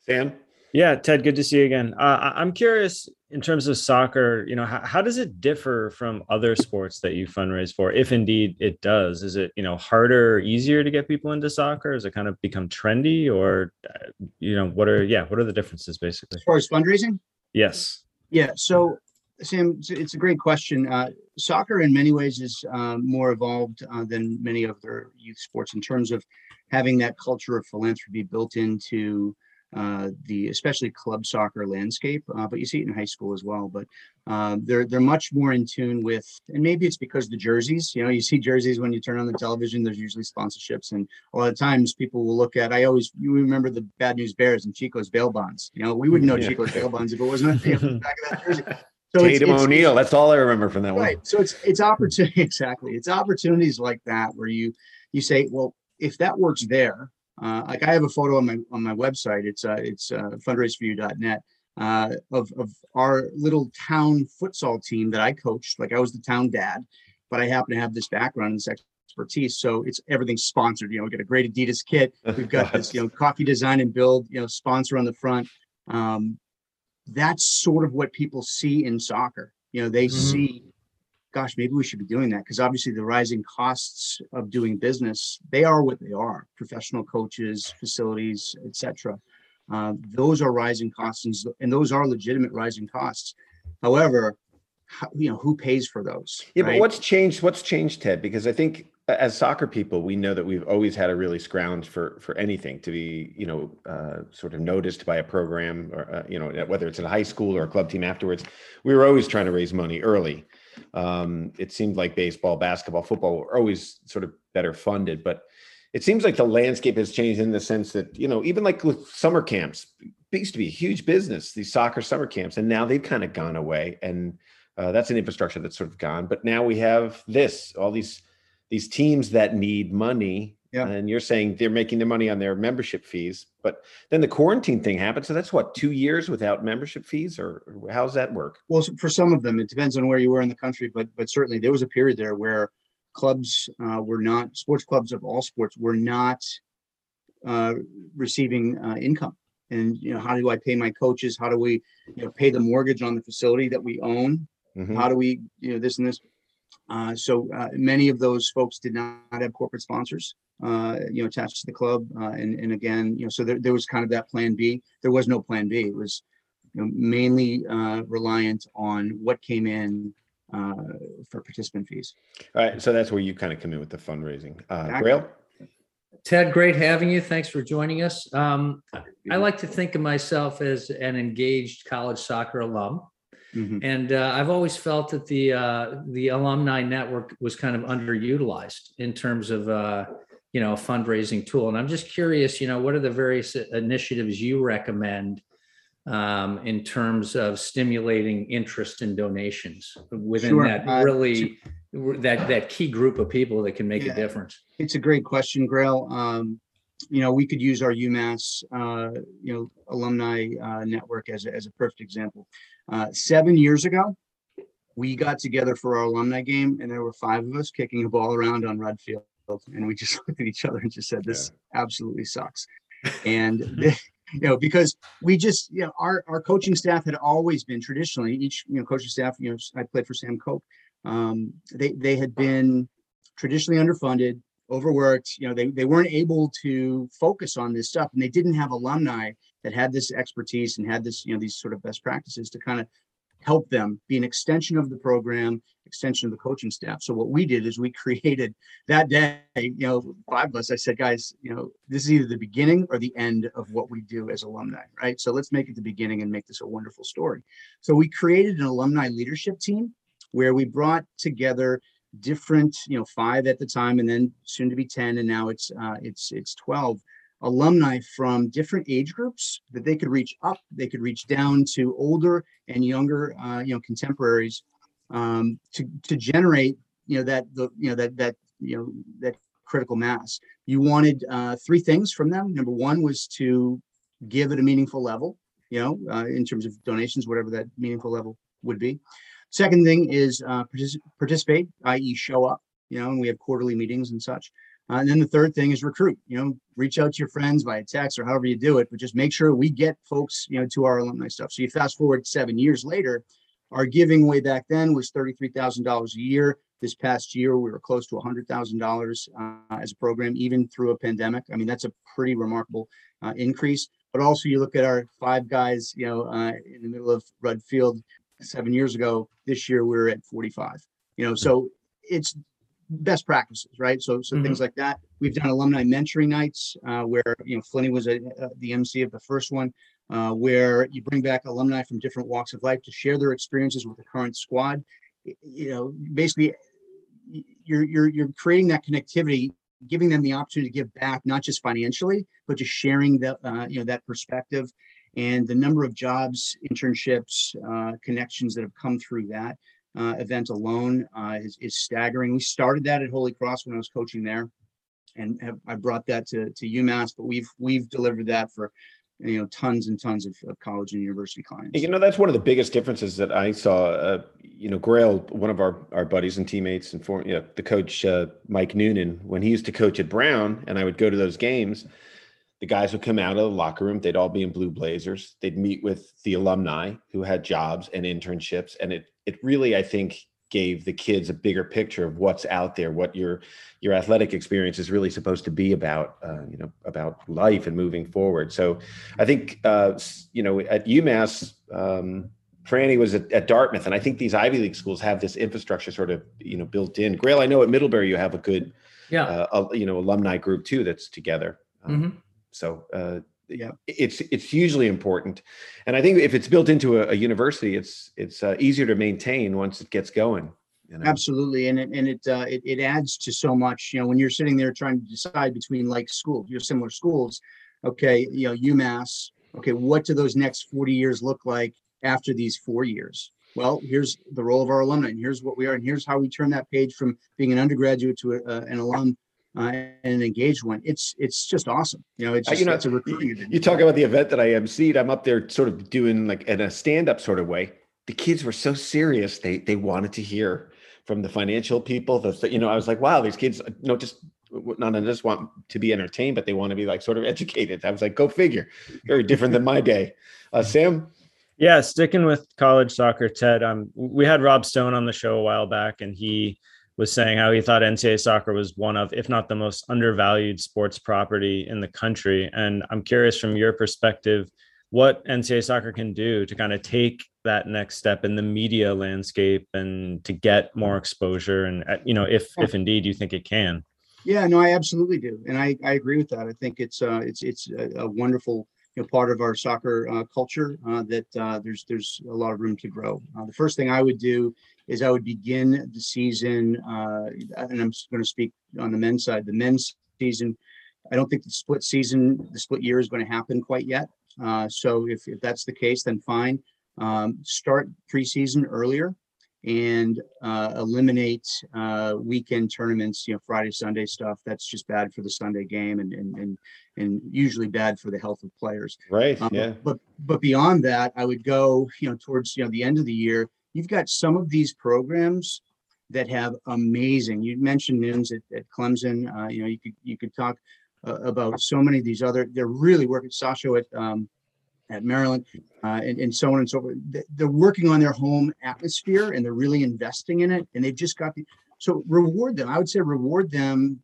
Sam? Yeah, Ted, good to see you again. Uh, I'm curious in terms of soccer, you know, how, how, does it differ from other sports that you fundraise for, if indeed it does? Is it, you know, harder or easier to get people into soccer? Has it kind of become trendy or, uh, you know, what are, yeah, what are the differences basically? As far as fundraising? Yes. Yeah. So Sam, it's a great question. Uh, soccer, in many ways, is um, more evolved uh, than many other youth sports in terms of having that culture of philanthropy built into uh, the especially club soccer landscape. Uh, but you see it in high school as well. But um, they're they're much more in tune with, and maybe it's because the jerseys. You know, you see jerseys when you turn on the television. There's usually sponsorships, and a lot of times people will look at. I always you remember the Bad News Bears and Chico's bail bonds. You know, we wouldn't know yeah. Chico's bail bonds if it wasn't know, the back of that jersey. So Tatum it's, O'Neal. That's all I remember from that right. one. So it's it's opportunity exactly. It's opportunities like that where you you say, well, if that works there, uh, like I have a photo on my on my website. It's uh, it's uh, Fundraise4U.net uh, of of our little town futsal team that I coached. Like I was the town dad, but I happen to have this background and this expertise. So it's everything's sponsored. You know, we got a great Adidas kit. We've got this, you know, coffee design and build. You know, sponsor on the front. Um, that's sort of what people see in soccer. You know, they mm-hmm. see, gosh, maybe we should be doing that because obviously the rising costs of doing business, they are what they are. Professional coaches, facilities, etc. Uh, those are rising costs, and, and those are legitimate rising costs. However, how, you know who pays for those yeah right? but what's changed what's changed ted because i think as soccer people, we know that we've always had to really scrounge for for anything to be, you know, uh, sort of noticed by a program, or uh, you know, whether it's in a high school or a club team afterwards. We were always trying to raise money early. Um, it seemed like baseball, basketball, football were always sort of better funded, but it seems like the landscape has changed in the sense that you know, even like with summer camps, used to be a huge business. These soccer summer camps, and now they've kind of gone away, and uh, that's an infrastructure that's sort of gone. But now we have this, all these these teams that need money yeah. and you're saying they're making their money on their membership fees but then the quarantine thing happened. So that's what two years without membership fees or how's that work? Well for some of them it depends on where you were in the country but but certainly there was a period there where clubs uh, were not sports clubs of all sports were not uh, receiving uh, income. And you know how do i pay my coaches? How do we you know pay the mortgage on the facility that we own? Mm-hmm. how do we you know this and this uh, so uh, many of those folks did not have corporate sponsors, uh, you know, attached to the club. Uh, and, and again, you know, so there, there was kind of that plan B. There was no plan B. It was you know, mainly uh, reliant on what came in for participant fees. All right. So that's where you kind of come in with the fundraising. Uh, Grayle? Ted, great having you. Thanks for joining us. Um, I like to think of myself as an engaged college soccer alum. Mm-hmm. And uh, I've always felt that the uh, the alumni network was kind of underutilized in terms of uh, you know a fundraising tool. And I'm just curious, you know, what are the various initiatives you recommend um, in terms of stimulating interest in donations within sure. that uh, really that that key group of people that can make yeah, a difference? It's a great question, Grayle. Um, you know, we could use our UMass, uh, you know, alumni uh, network as a, as a perfect example. Uh, seven years ago, we got together for our alumni game, and there were five of us kicking a ball around on Rudd Field, and we just looked at each other and just said, "This yeah. absolutely sucks." And you know, because we just, you know, our our coaching staff had always been traditionally each, you know, coaching staff. You know, I played for Sam Koch. Um, they they had been traditionally underfunded, overworked. You know, they they weren't able to focus on this stuff, and they didn't have alumni that had this expertise and had this, you know, these sort of best practices to kind of help them be an extension of the program, extension of the coaching staff. So what we did is we created that day, you know, five of us, I said, guys, you know, this is either the beginning or the end of what we do as alumni, right? So let's make it the beginning and make this a wonderful story. So we created an alumni leadership team where we brought together different, you know, five at the time and then soon to be 10 and now it's uh, it's it's 12 alumni from different age groups that they could reach up, they could reach down to older and younger, uh, you know, contemporaries um, to to generate, you know, that the you know that that you know that critical mass. You wanted uh, three things from them. Number one was to give at a meaningful level, you know, uh, in terms of donations, whatever that meaningful level would be. Second thing is uh, partic- participate, i.e., show up. You know, and we have quarterly meetings and such. Uh, and then the third thing is recruit. You know, reach out to your friends via text or however you do it, but just make sure we get folks, you know, to our alumni stuff. So you fast forward seven years later, our giving way back then was thirty-three thousand dollars a year. This past year, we were close to hundred thousand uh, dollars as a program, even through a pandemic. I mean, that's a pretty remarkable uh, increase. But also, you look at our five guys, you know, uh, in the middle of Rudd Field seven years ago. This year, we we're at forty-five. You know, so it's best practices, right? So, so mm-hmm. things like that. We've done alumni mentoring nights uh, where you know Flinny was a, a, the MC of the first one, uh, where you bring back alumni from different walks of life to share their experiences with the current squad. You know, basically, you're you're you're creating that connectivity, giving them the opportunity to give back, not just financially, but just sharing that uh, you know that perspective and the number of jobs, internships, uh, connections that have come through that uh, event alone uh, is, is staggering. We started that at Holy Cross when I was coaching there, and have, I brought that to, to UMass. But we've we've delivered that for you know tons and tons of, of college and university clients. You know that's one of the biggest differences that I saw. Uh, you know, Grayle, one of our our buddies and teammates, and for you know, the coach uh, Mike Noonan, when he used to coach at Brown, and I would go to those games the guys would come out of the locker room they'd all be in blue blazers they'd meet with the alumni who had jobs and internships and it it really i think gave the kids a bigger picture of what's out there what your your athletic experience is really supposed to be about uh, you know about life and moving forward so i think uh, you know at umass um, Franny was at, at, Dartmouth, and I think these Ivy League schools have this infrastructure sort of, you know, built in. Grayle, I know at Middlebury you have a good, yeah, uh, you know, alumni group too that's together. Um, mm-hmm. So uh, yeah, it's it's hugely important, and I think if it's built into a, a university, it's it's uh, easier to maintain once it gets going. You know? Absolutely, and it and it, uh, it it adds to so much. You know, when you're sitting there trying to decide between like schools, your similar schools, okay, you know, UMass. Okay, what do those next 40 years look like after these four years? Well, here's the role of our alumni, and here's what we are, and here's how we turn that page from being an undergraduate to a, uh, an alum uh, and an engaged one. It's it's just awesome. You know, it's uh, just, you know, it's a recruiting event. You talk about the event that I emceed. I'm up there, sort of doing like in a stand up sort of way. The kids were so serious; they they wanted to hear from the financial people. The you know, I was like, wow, these kids, you know, just not just want to be entertained, but they want to be like sort of educated. I was like, go figure. Very different than my day. Uh, Sam. Yeah, sticking with college soccer, Ted. Um, we had Rob Stone on the show a while back, and he was saying how he thought NCAA soccer was one of, if not the most undervalued sports property in the country. And I'm curious from your perspective, what NCAA soccer can do to kind of take that next step in the media landscape and to get more exposure. And, uh, you know, if, if indeed you think it can. Yeah, no, I absolutely do. And I, I agree with that. I think it's, uh, it's, it's a, a wonderful, you know, part of our soccer uh, culture uh, that uh, there's there's a lot of room to grow. Uh, the first thing I would do is I would begin the season, uh, and I'm going to speak on the men's side. The men's season, I don't think the split season, the split year is going to happen quite yet. Uh, so if, if that's the case, then fine. Um, start preseason earlier and uh, eliminate uh, weekend tournaments, you know, Friday, Sunday stuff. That's just bad for the Sunday game and and and, and usually bad for the health of players. Right. Um, yeah. But but beyond that, I would go, you know, towards you know the end of the year you've got some of these programs that have amazing. You mentioned Nims at, at Clemson. Uh, you know, you could you could talk uh, about so many of these other. They're really working. Sasho at um, at Maryland, uh, and, and so on and so forth. They're working on their home atmosphere and they're really investing in it. And they've just got the so reward them. I would say reward them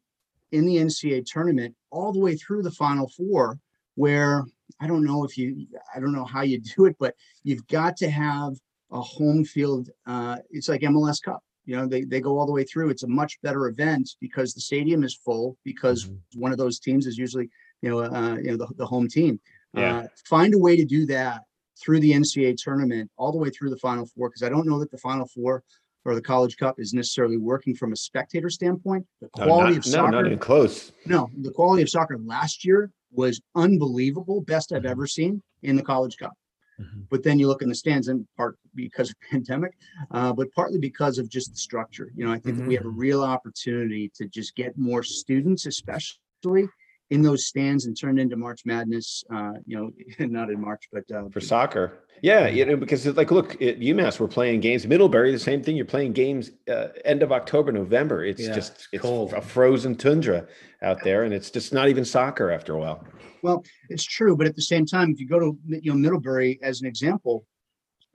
in the NCAA tournament all the way through the Final Four, where I don't know if you, I don't know how you do it, but you've got to have a home field. Uh, it's like MLS Cup. You know, they, they go all the way through. It's a much better event because the stadium is full because mm-hmm. one of those teams is usually, you know, uh, you know the, the home team. Yeah. Uh, find a way to do that through the NCAA tournament all the way through the Final Four because I don't know that the Final Four or the College Cup is necessarily working from a spectator standpoint. The quality no, not, of soccer, no, not even close. No, the quality of soccer last year was unbelievable, best I've ever seen in the College Cup. Mhm. But then you look in the stands, in part because of pandemic, uh, but partly because of just the structure. You know, I think that we have a real opportunity to just get more students, especially in those stands, and turned into March Madness. Uh, you know, not in March, but uh, for soccer. Yeah, you know, because it's like, look, at UMass, we're playing games. Middlebury, the same thing. You're playing games uh, end of October, November. It's Yeah, just it's cold. a frozen tundra out there, and it's just not even soccer after a while. Well, it's true, but at the same time, if you go to you know Middlebury as an example,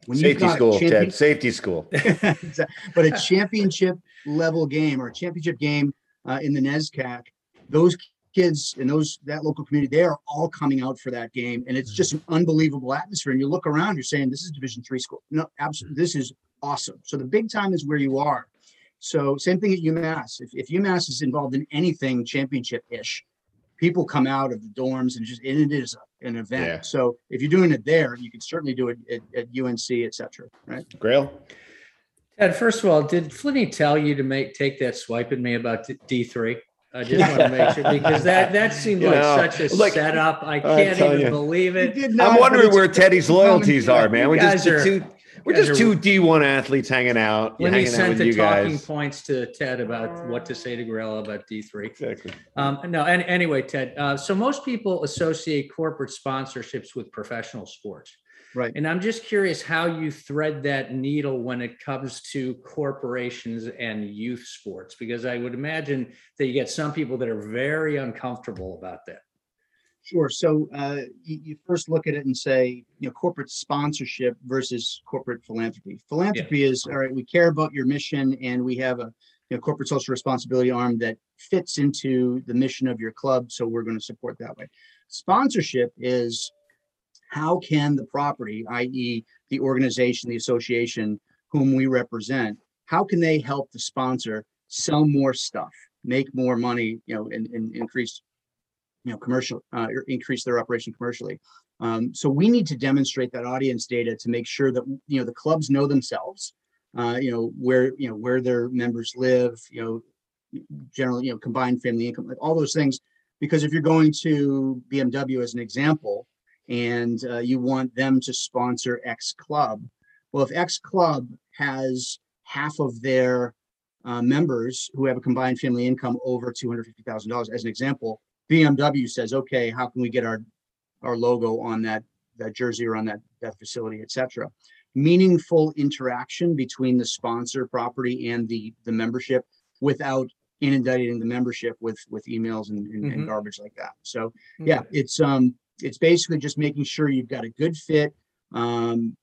when you've Safety got school, champion- Ted. Safety school. But a championship level game or a championship game uh, in the NESCAC, those kids in those that local community, they are all coming out for that game, and it's mm-hmm. just an unbelievable atmosphere. And you look around, you're saying this is Division three school. No, absolutely, mm-hmm. this is awesome. So the big time is where you are. So same thing at UMass. If, if UMass is involved in anything championship ish, people come out of the dorms and just and it is an event. Yeah. So if you're doing it there, you can certainly do it at, at UNC, et cetera. Right. Grayle. Ted, first of all, did Flinny tell you to make take that swipe at me about D three? I just want to make sure because that that seemed You like know, such a like, setot. I I can't even you. believe it. I'm wondering where Teddy's loyalties are, man. We're just are- two. We're just two D1 athletes hanging out, When he hanging out sent with the you talking guys. points to Ted about what to say to Gorilla about D three. Exactly. Um, no, and anyway, Ted. Uh, so most people associate corporate sponsorships with professional sports. Right. And I'm just curious how you thread that needle when it comes to corporations and youth sports, because I would imagine that you get some people that are very uncomfortable about that. Sure. So uh, you, you first look at it and say, you know, corporate sponsorship versus corporate philanthropy. Philanthropy is all right. We care about your mission, and we have a you know, corporate social responsibility arm that fits into the mission of your club. So we're going to support that way. Sponsorship is how can the property, i.e., the organization, the association whom we represent, how can they help the sponsor sell more stuff, make more money, you know, and, and increase you know, commercial, uh, or increase their operation commercially. Um, so we need to demonstrate that audience data to make sure that, you know, the clubs know themselves, uh, you know, where, you know, where their members live, you know, generally, you know, combined family income, like all those things. Because if you're going to BMW as an example, and uh, you want them to sponsor X club, well, if X club has half of their uh, members who have a combined family income over two hundred fifty thousand dollars, as an example, BMW says, okay, how can we get our, our logo on that, that jersey or on that, that facility, et cetera. Meaningful interaction between the sponsor property and the, the membership without inundating the membership with, with emails and, and- and Mhm. garbage like that. So, yeah, it's, um, it's basically just making sure you've got a good fit, um,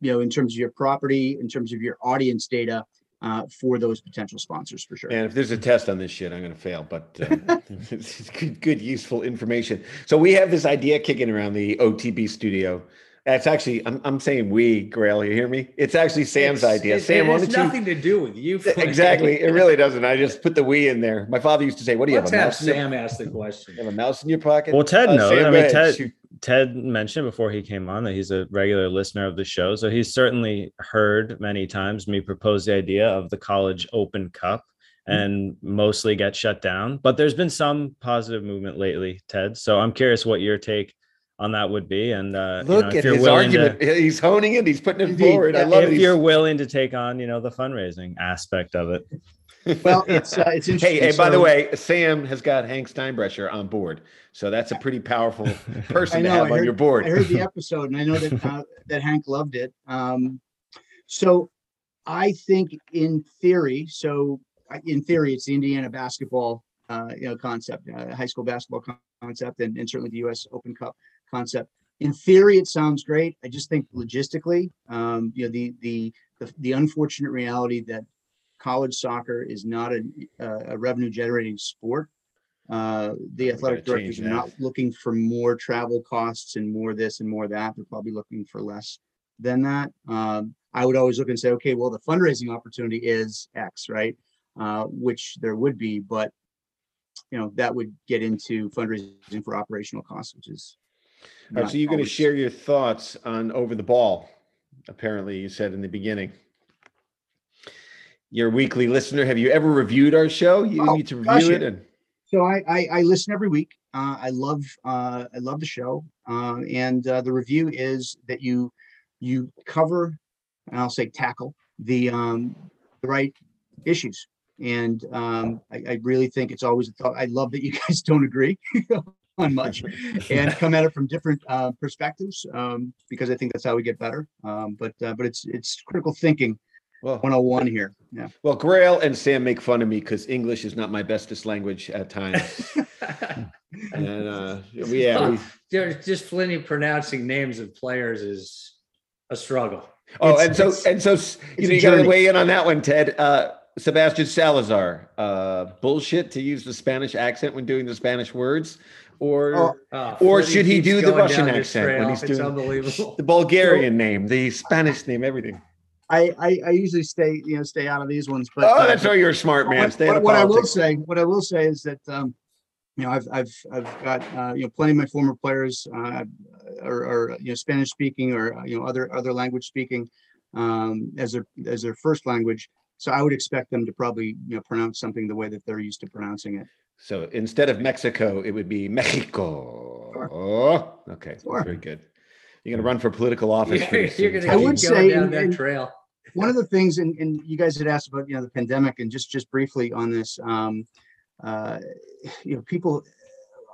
you know, in terms of your property, in terms of your audience data, uh, for those potential sponsors for sure. And if there's a test on this shit, I'm going to fail. But uh, it's good, good, useful information. So we have this idea kicking around the OTB studio. It's actually, I'm, I'm saying we, Grayle. You hear me? It's actually Sam's It's- idea. it- Sam, it why has don't you? nothing to do with you. Flinny. Exactly. It really doesn't. I just put the we in there. My father used to say, "What do you Let's have? A have mouse? in your- Sam ask the question. you have a mouse in your pocket?" Well, Ted Uh, knows. Sam, I mean. Ted, Shoot. Ted mentioned before he came on that he's a regular listener of the show. So he's certainly heard many times me propose the idea of the college open cup and mostly get shut down. But there's been some positive movement lately, Ted. So I'm curious what your take on that would be. And uh, you Look know, if at you're his willing argument. He's honing it. He's putting it forward. I love to, it. if you're willing to take on, you know, the fundraising aspect of it. Well, it's, uh, it's interesting. Hey, hey, by the way, Sam has got Hank Steinbrecher on board. So that's a pretty powerful person I to have I on your board. I heard the episode and I know that, uh, that Hank loved it. Um, so I think in theory, so in theory, it's the Indiana basketball, uh, you know, concept, uh, high school basketball concept and, and certainly the US Open Cup concept. In theory, it sounds great. I just think logistically, um, you know, the, the, the, the unfortunate reality that college soccer is not a, a revenue generating sport. Uh, the athletic directors are not looking for more travel costs and more this and more that. They're probably looking for less than that. Um, I would always look and say, okay, well, the fundraising opportunity is X, right? Uh, which there would be, but you know, that would get into fundraising for operational costs, which is. All right, so you're going to share your thoughts on over the ball. Apparently, you said in the beginning. Your weekly listener, have you ever reviewed our show? You Oh, need to review it. And So I, I, I listen every week Uh, I love uh, I love the show, uh, and uh, the review is that you you cover, and I'll say tackle the um, the right issues. And um, I, I really think it's always a thought. I love that you guys don't agree on much and come at it from different uh, perspectives um, because I think that's how we get better. Um, but uh, but it's it's critical thinking Well, 101 here. Yeah. well, Grayle and Sam make fun of me because English is not my bestest language at times. and uh, we- yeah, we, There's just plenty of pronouncing names of players is a struggle. Oh, It's- and so and so you know you got to weigh in on that one, Ted. Uh, Sebastian Salazar, uh, bullshit to use the Spanish accent when doing the Spanish words, or Oh, Uh, Or should he do the Russian accent when he's It's doing- unbelievable. the Bulgarian name, the Spanish name, everything. I, I I usually stay you know stay out of these ones. But oh, uh, that's why you're a smart man. What, Stay out what, of what I will say, what I will say is that um, you know I've I've I've got uh, you know plenty of my former players uh, are, are you know Spanish speaking or uh, you know other other language speaking um, as their as their first language. So I would expect them to probably you know pronounce something the way that they're used to pronouncing it. So instead of Mexico, it would be Mexico. Oh, okay, Sure. very good. You're gonna run for political office. You're, pretty you're gonna I Ted. would keep going say down in- that in- trail. one of the things, and, and you guys had asked about, you know, the pandemic and just, just briefly on this, um, uh, you know, people,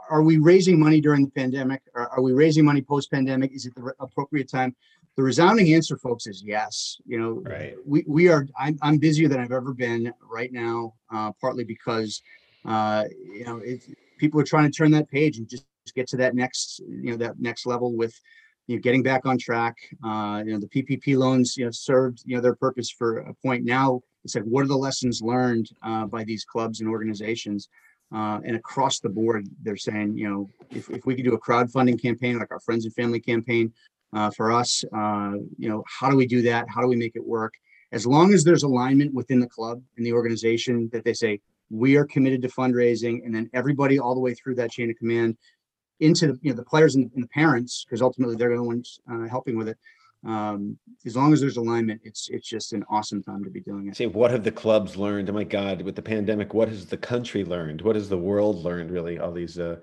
are we raising money during the pandemic? Are, are we raising money post-pandemic? Is it the appropriate time? The resounding answer, folks, is yes. You know, Right. we, we are, I'm, I'm busier than I've ever been right now, uh, partly because, uh, you know, it, people are trying to turn that page and just get to that next, you know, that next level with, you know, getting back on track. Uh, you know, the PPP loans, you know, served, you know, their purpose for a point. Now it's like, what are the lessons learned uh, by these clubs and organizations? Uh, and across the board, they're saying, you know, if, if we could do a crowdfunding campaign like our friends and family campaign uh, for us, uh, you know, how do we do that? How do we make it work? As long as there's alignment within the club and the organization that they say, we are committed to fundraising, and then everybody all the way through that chain of command into the, you know, the players and, the parents, because ultimately they're the ones uh, helping with it. Um, as long as there's alignment, it's it's just an awesome time to be doing it. Say, what have the clubs learned? Oh my God, with the pandemic, what has the country learned? What has the world learned? Really, all these uh,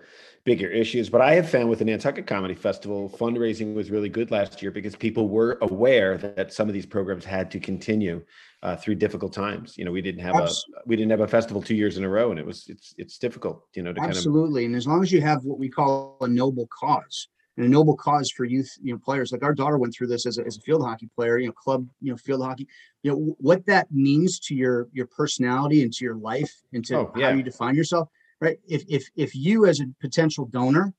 bigger issues. But I have found with the Nantucket Comedy Festival, fundraising was really good last year because people were aware that some of these programs had to continue uh, through difficult times. You know, we didn't have a we didn't have a festival two years in a row, and it was it's it's difficult. You know, to kind of Absolutely, and as long as you have what we call a noble cause, and a noble cause for youth, you know, players like our daughter went through this as a, as a field hockey player, you know, club, you know, field hockey, you know, what that means to your your personality and to your life and to Oh, how you define yourself, right? If if if you as a potential donor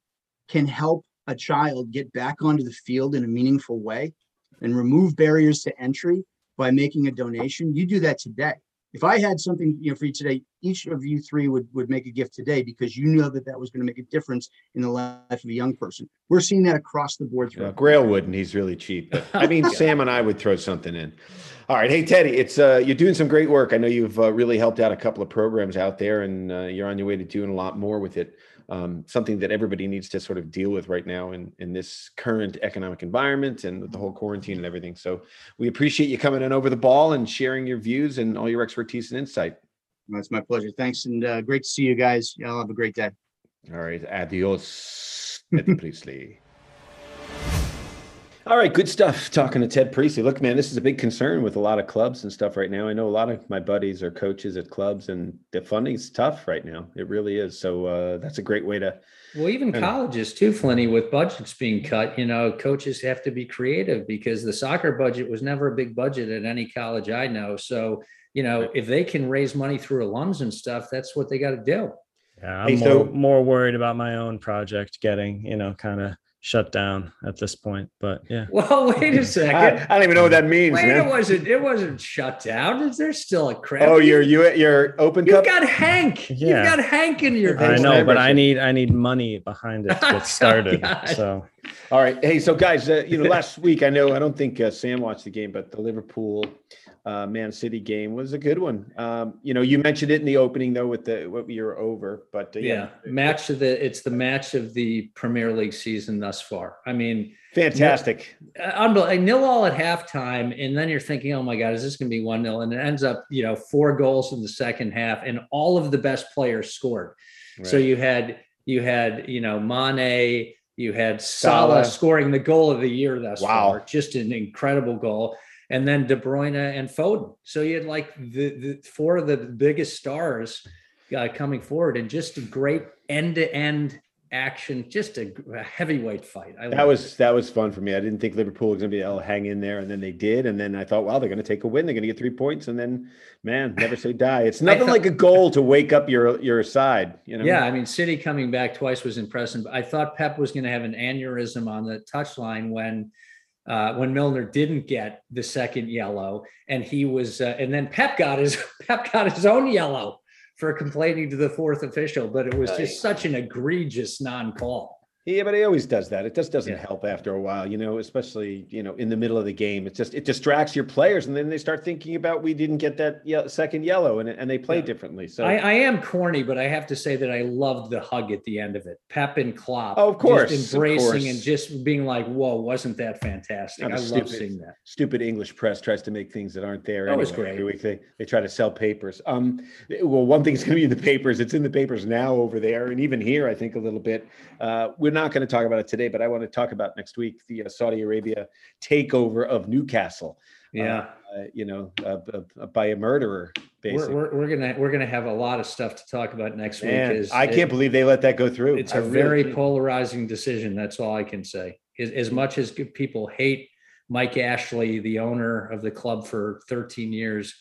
can help a child get back onto the field in a meaningful way and remove barriers to entry by making a donation, you do that today. If I had something, you know, for you today, each of you three would would make a gift today because you know that that was going to make a difference in the life of a young person. We're seeing that across the board. Yeah. Grail wouldn't. He's really cheap. I mean, Sam and I would throw something in. All right, hey Teddy, it's uh, you're doing some great work. I know you've uh, really helped out a couple of programs out there, and uh, you're on your way to doing a lot more with it. Um, something that everybody needs to sort of deal with right now in in this current economic environment and with the whole quarantine and everything. So we appreciate you coming in over the ball and sharing your views and all your expertise and insight. That's my pleasure. Thanks, and uh, great to see you guys. Y'all have a great day. All right, adios, Teddy Priestly. All right, good stuff. Talking to Ted Priestly. Look, man, this is a big concern with a lot of clubs and stuff right now. I know a lot of my buddies are coaches at clubs, and the funding's tough right now. It really is. So uh, that's a great way to. Well, even colleges too, Flinny, with budgets being cut, you know, coaches have to be creative because the soccer budget was never a big budget at any college I know. So, you know, Right. if they can raise money through alums and stuff, that's what they got to do. Yeah, I'm Hey, more, more worried about my own project getting, you know, kind of shut down at this point. But yeah, Well, wait a second. I don't even know what that means, Wait, it wasn't it wasn't shut down. Is there still a crap? Oh, you're you your open you cup. got Hank. Yeah. You've got Hank in your Thanks I know, but I need I need money behind it to Oh, get started. God. so All right. Hey, so guys, uh, you know, last week I know I don't think uh, Sam watched the game, but the Liverpool uh, Man City game was a good one. Um, you know, you mentioned it in the opening though with the what you're over, but uh, yeah, match of the it's the match of the Premier League season thus far. I mean, fantastic. unbelievable. Nil all at halftime, and then you're thinking, "Oh my God, is this going to be one nil? And it ends up, you know, four goals in the second half, and all of the best players scored. So you had You had, you know, Mane, you had Salah, Salah. scoring the goal of the year thus wow. far, just an incredible goal. And then De Bruyne and Foden. So you had like the, the four of the biggest stars uh, coming forward and just a great end to end action, just a, a heavyweight fight. I that was it. that was fun for me. I didn't think Liverpool was going to be able to hang in there, and then they did. And then I thought, wow, they're going to take a win. They're going to get three points, and then, man, never say die. It's nothing thought, like a goal to wake up your your side. You know? Yeah, I mean, City coming back twice was impressive. I thought Pep was going to have an aneurysm on the touchline when. Uh, when Milner didn't get the second yellow, and he was, uh, and then Pep got his Pep got his own yellow for complaining to the fourth official, but it was just such an egregious non-call. Yeah, but he always does that. It just doesn't yeah. help after a while, you know, especially, you know, in the middle of the game. It just it distracts your players and then they start thinking about we didn't get that ye- second yellow and, and they play yeah. differently. So I, I, am corny, but I have to say that I loved the hug at the end of it. Pep and Klopp. Oh, of course. embracing of course. and just being like, whoa, wasn't that fantastic? I love seeing that. Stupid English press tries to make things that aren't there. That anyway. was great. Every week they, they try to sell papers. Um, well, one thing's going to be in the papers. It's in the papers now over there. And even here, I think a little bit. Uh, we're not going to talk about it today, but I want to talk about next week the uh, Saudi Arabia takeover of Newcastle. Yeah, uh, you know, uh, by a murderer. Basically, we're, we're, we're, gonna we're gonna have a lot of stuff to talk about next Man, week. Is I can't it, believe they let that go through. It's I a really very polarizing decision. That's all I can say. As, as much as people hate Mike Ashley, the owner of the club for 13 years,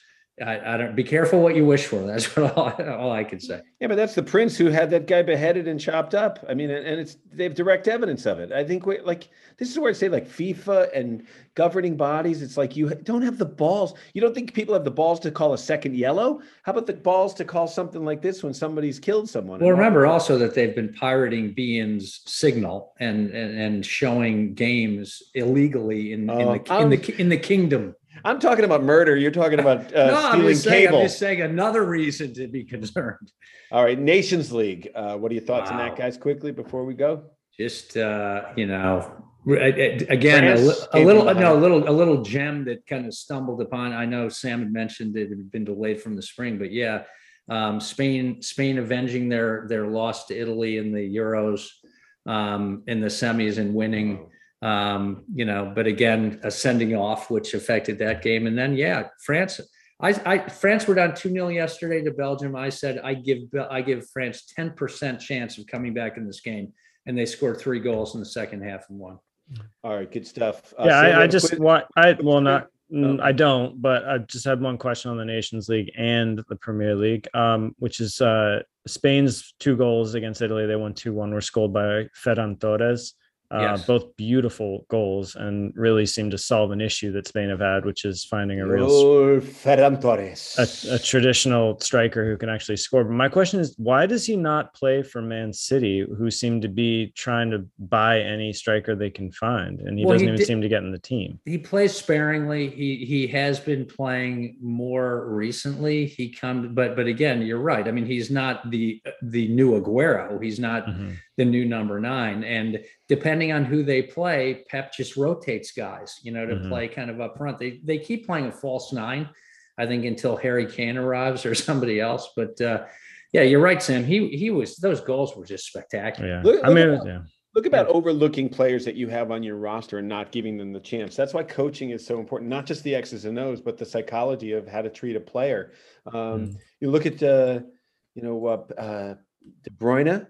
I, I, don't be careful what you wish for. That's what all, all, I can say. Yeah, but that's the prince who had that guy beheaded and chopped up. I mean, and it's they have direct evidence of it. I think we like this is where I say like FIFA and governing bodies. It's like you don't have the balls. You don't think people have the balls to call a second yellow? How about the balls to call something like this when somebody's killed someone? Well, remember also that they've been pirating beIN's signal and and, and showing games illegally in, in the oh, in the um, in the kingdom. I'm talking about murder. You're talking about uh, no, stealing I'm just saying, cable. I'm just saying another reason to be concerned. All right, Nations League. Uh, what are your thoughts wow. on that, guys? Quickly before we go. Just uh, you know, again, a, a, little no, a little a little gem that kind of stumbled upon. I know Sam had mentioned it had been delayed from the spring, but yeah, um, Spain Spain avenging their their loss to Italy in the Euros um, in the semis and winning. Um, you know, but again, a sending off which affected that game. And then yeah, France. I, I France were down 2 0 yesterday to Belgium. I said I give I give France 10% chance of coming back in this game. And they scored three goals in the second half and won. All right, good stuff. Uh, yeah, I, I just want I well not oh. I don't, but I just had one question on the Nations League and the Premier League, um, which is uh, Spain's two goals against Italy. They won two one. Were scored by Ferran Torres. Uh, yes. both beautiful goals and really seem to solve an issue that Spain have had, which is finding a real oh, Ferran Torres, a, a, traditional striker who can actually score. But my question is, why does he not play for Man City, who seem to be trying to buy any striker they can find, and he well, doesn't he even did, seem to get in the team? He plays sparingly. He he has been playing more recently. He comes, but but again, you're right. I mean, he's not the the new Aguero. He's not. Mm-hmm the new number nine. And depending on who they play, Pep just rotates guys, you know, to mm-hmm. play kind of up front. They they keep playing a false nine, I think, until Harry Kane arrives or somebody else. But uh, yeah, you're right, Sam. He he was those goals were just spectacular. Yeah. Look, I mean, about, yeah. Look about overlooking players that you have on your roster and not giving them the chance. That's why coaching is so important. Not just the X's and O's, but the psychology of how to treat a player. Um, mm. You look at, uh, you know, uh, uh, De Bruyne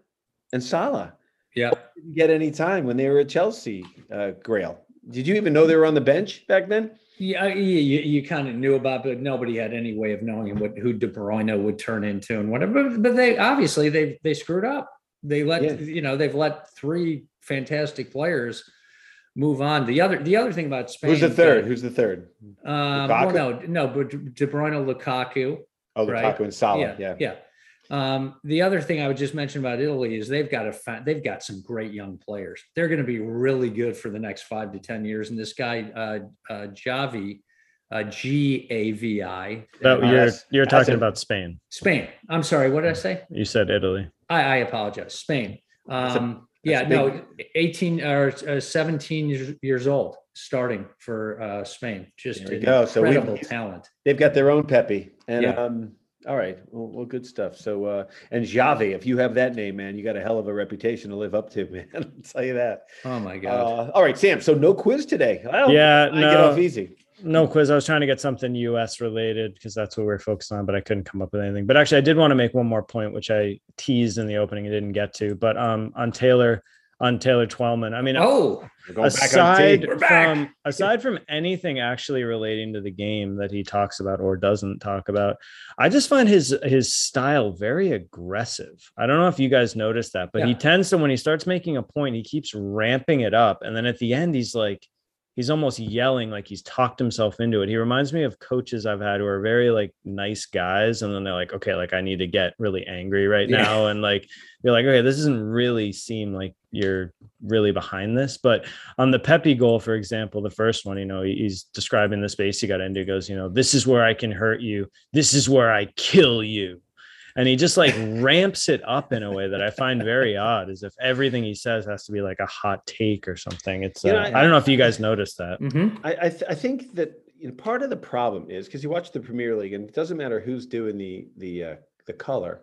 and Salah. Yeah. Didn't get any time when they were at Chelsea, uh, Grayle. Did you even know they were on the bench back then? Yeah, you, you kind of knew about, but nobody had any way of knowing what who De Bruyne would turn into and whatever. But, but they obviously they they screwed up. They let yeah. you know they've let three fantastic players move on. The other the other thing about Spain. Who's the third? Who's the third? Um, well, no, no, but De Bruyne, Lukaku. Oh, Lukaku right? and Salah. Yeah, yeah. yeah. Um, the other thing I would just mention about Italy is they've got a they've got some great young players. They're going to be really good for the next five to ten years. And this guy uh, uh, Javi, uh, G A V I. No, you're you're talking about Spain. Spain. I'm sorry. What did I say? You said Italy. I, I apologize. Spain. Um, a, yeah, no, 18 or uh, 17 years, years old starting for uh, Spain. Just incredible so talent. They've got their own Pepi, and yeah. um, All right. Well, well good stuff. So, uh, and Javi, if you have that name, man, you got a hell of a reputation to live up to, man. I'll tell you that. Oh my god. Uh, all right, Sam. So no quiz today. Well, yeah, I no. get off easy. No quiz. I was trying to get something US related because that's what we're focused on, but I couldn't come up with anything. But actually, I did want to make one more point, which I teased in the opening and didn't get to. But um, on Taylor, on Taylor Twellman. I mean, oh, aside from aside from anything actually relating to the game that he talks about or doesn't talk about, I just find his his style very aggressive. I don't know if you guys noticed that, but yeah. he tends to when he starts making a point, he keeps ramping it up, and then at the end, he's like he's almost yelling like he's talked himself into it. He reminds me of coaches I've had who are very like nice guys, and then they're like, okay, like I need to get really angry right yeah. now, and like you're like, okay, this doesn't really seem like you're really behind this. But on the Pepi goal, for example, the first one, you know, he's describing the space he got into. He goes, you know, this is where I can hurt you. This is where I kill you and he just like ramps it up in a way that I find very odd, as if everything he says has to be like a hot take or something. It's uh, know, I, I, don't know if you guys noticed that. Mm-hmm. I I, th- I, think that you know part of the problem is because you watch the Premier League and it doesn't matter who's doing the the uh, the color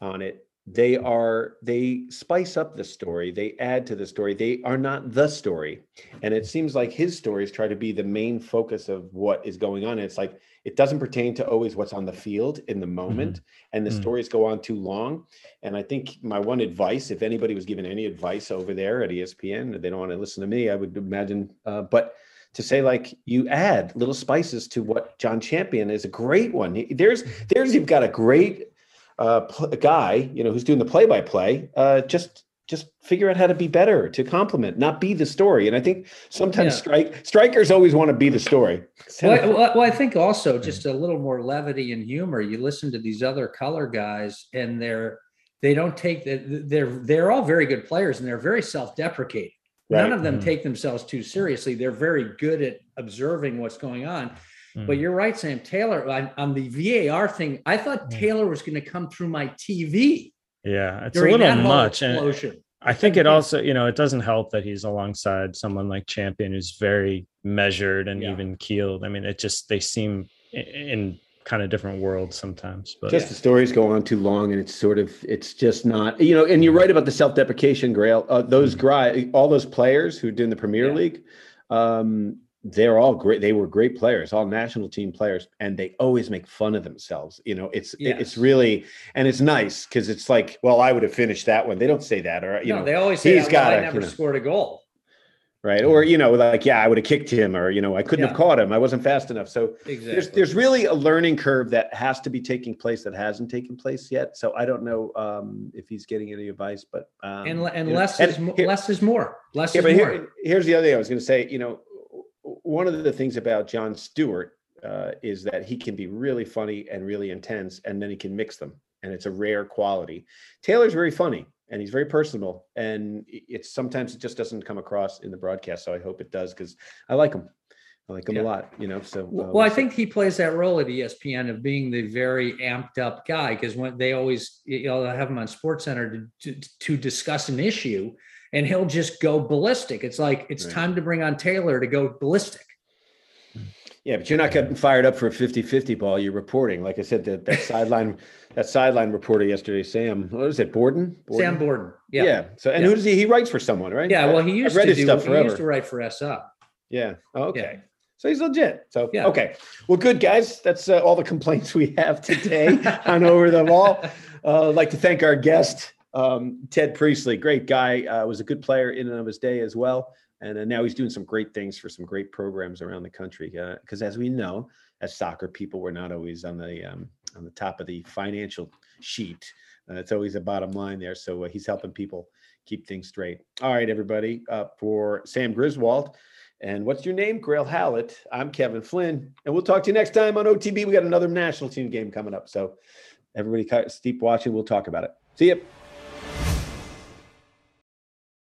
on it they are they spice up the story they add to the story they are not the story and it seems like his stories try to be the main focus of what is going on it's like it doesn't pertain to always what's on the field in the moment mm-hmm. and the mm-hmm. stories go on too long and i think my one advice if anybody was given any advice over there at espn they don't want to listen to me i would imagine uh, but to say like you add little spices to what john champion is a great one there's there's you've got a great uh, pl- guy, you know, who's doing the play-by-play, uh, just just figure out how to be better to complement, not be the story. And I think sometimes yeah. strike strikers always want to be the story. Well, well, I think also just a little more levity and humor. You listen to these other color guys, and they're they don't take the, they're they're all very good players, and they're very self-deprecating. Right. None of them mm-hmm. take themselves too seriously. They're very good at observing what's going on. Mm. But you're right, Sam Taylor. On, on, the VAR thing, I thought mm. Taylor was going to come through my TV. Yeah, it's a little much. And I think it also, you know, it doesn't help that he's alongside someone like Champion who's very measured and yeah. even keeled. I mean, it just they seem in kind of different worlds sometimes. But just the stories go on too long, and it's sort of it's just not, you know. And you're right about the self-deprecation, Grayle. Uh, those mm-hmm. all those players who did in the Premier yeah. League. Um, they're all great. They were great players, all national team players, and they always make fun of themselves. You know, it's yes. it's really and it's nice because it's like, well, I would have finished that one. They don't say that, or you no, know, they always say, he's got. I never you know, scored a goal, right? Or you know, like, yeah, I would have kicked him, or you know, I couldn't yeah. have caught him. I wasn't fast enough. So exactly. there's there's really a learning curve that has to be taking place that hasn't taken place yet. So I don't know um, if he's getting any advice, but um, and and less know, is and here, less is more. Less yeah, is but more. Here, here's the other thing I was going to say. You know one of the things about John Stewart uh, is that he can be really funny and really intense, and then he can mix them, and it's a rare quality. Taylor's very funny and he's very personable, and it's sometimes it just doesn't come across in the broadcast. So I hope it does because I like him. I like him yeah. a lot, you know. So, uh, well, we'll I think he plays that role at ESPN of being the very amped up guy because when they always, you know, have him on Sports Center to, to, to discuss an issue, and he'll just go ballistic. It's like it's right. time to bring on Taylor to go ballistic. Yeah, but you're not getting fired up for a 50-50 ball. You're reporting. Like I said, that, that sideline that sideline reporter yesterday, Sam, what is it, Borden? Borden? Sam Borden. Yeah. Yeah. So and yeah. who does he he writes for someone, right? Yeah, well he used to do, stuff forever. He used to write for SI. Yeah. Oh, okay. Yeah. So he's legit. So yeah. okay. Well, good guys. That's uh, all the complaints we have today on over the ball. Uh, I'd like to thank our guest, um, Ted Priestly, great guy, uh, was a good player in and of his day as well. And uh, now he's doing some great things for some great programs around the country. Because uh, as we know, as soccer people, we're not always on the um, on the top of the financial sheet. Uh, it's always a bottom line there. So uh, he's helping people keep things straight. All right, everybody. For Sam Griswold. And what's your name? Grayle Hallett. I'm Kevin Flynn. And we'll talk to you next time on OTB. We got another national team game coming up. So everybody keep watching. We'll talk about it. See you.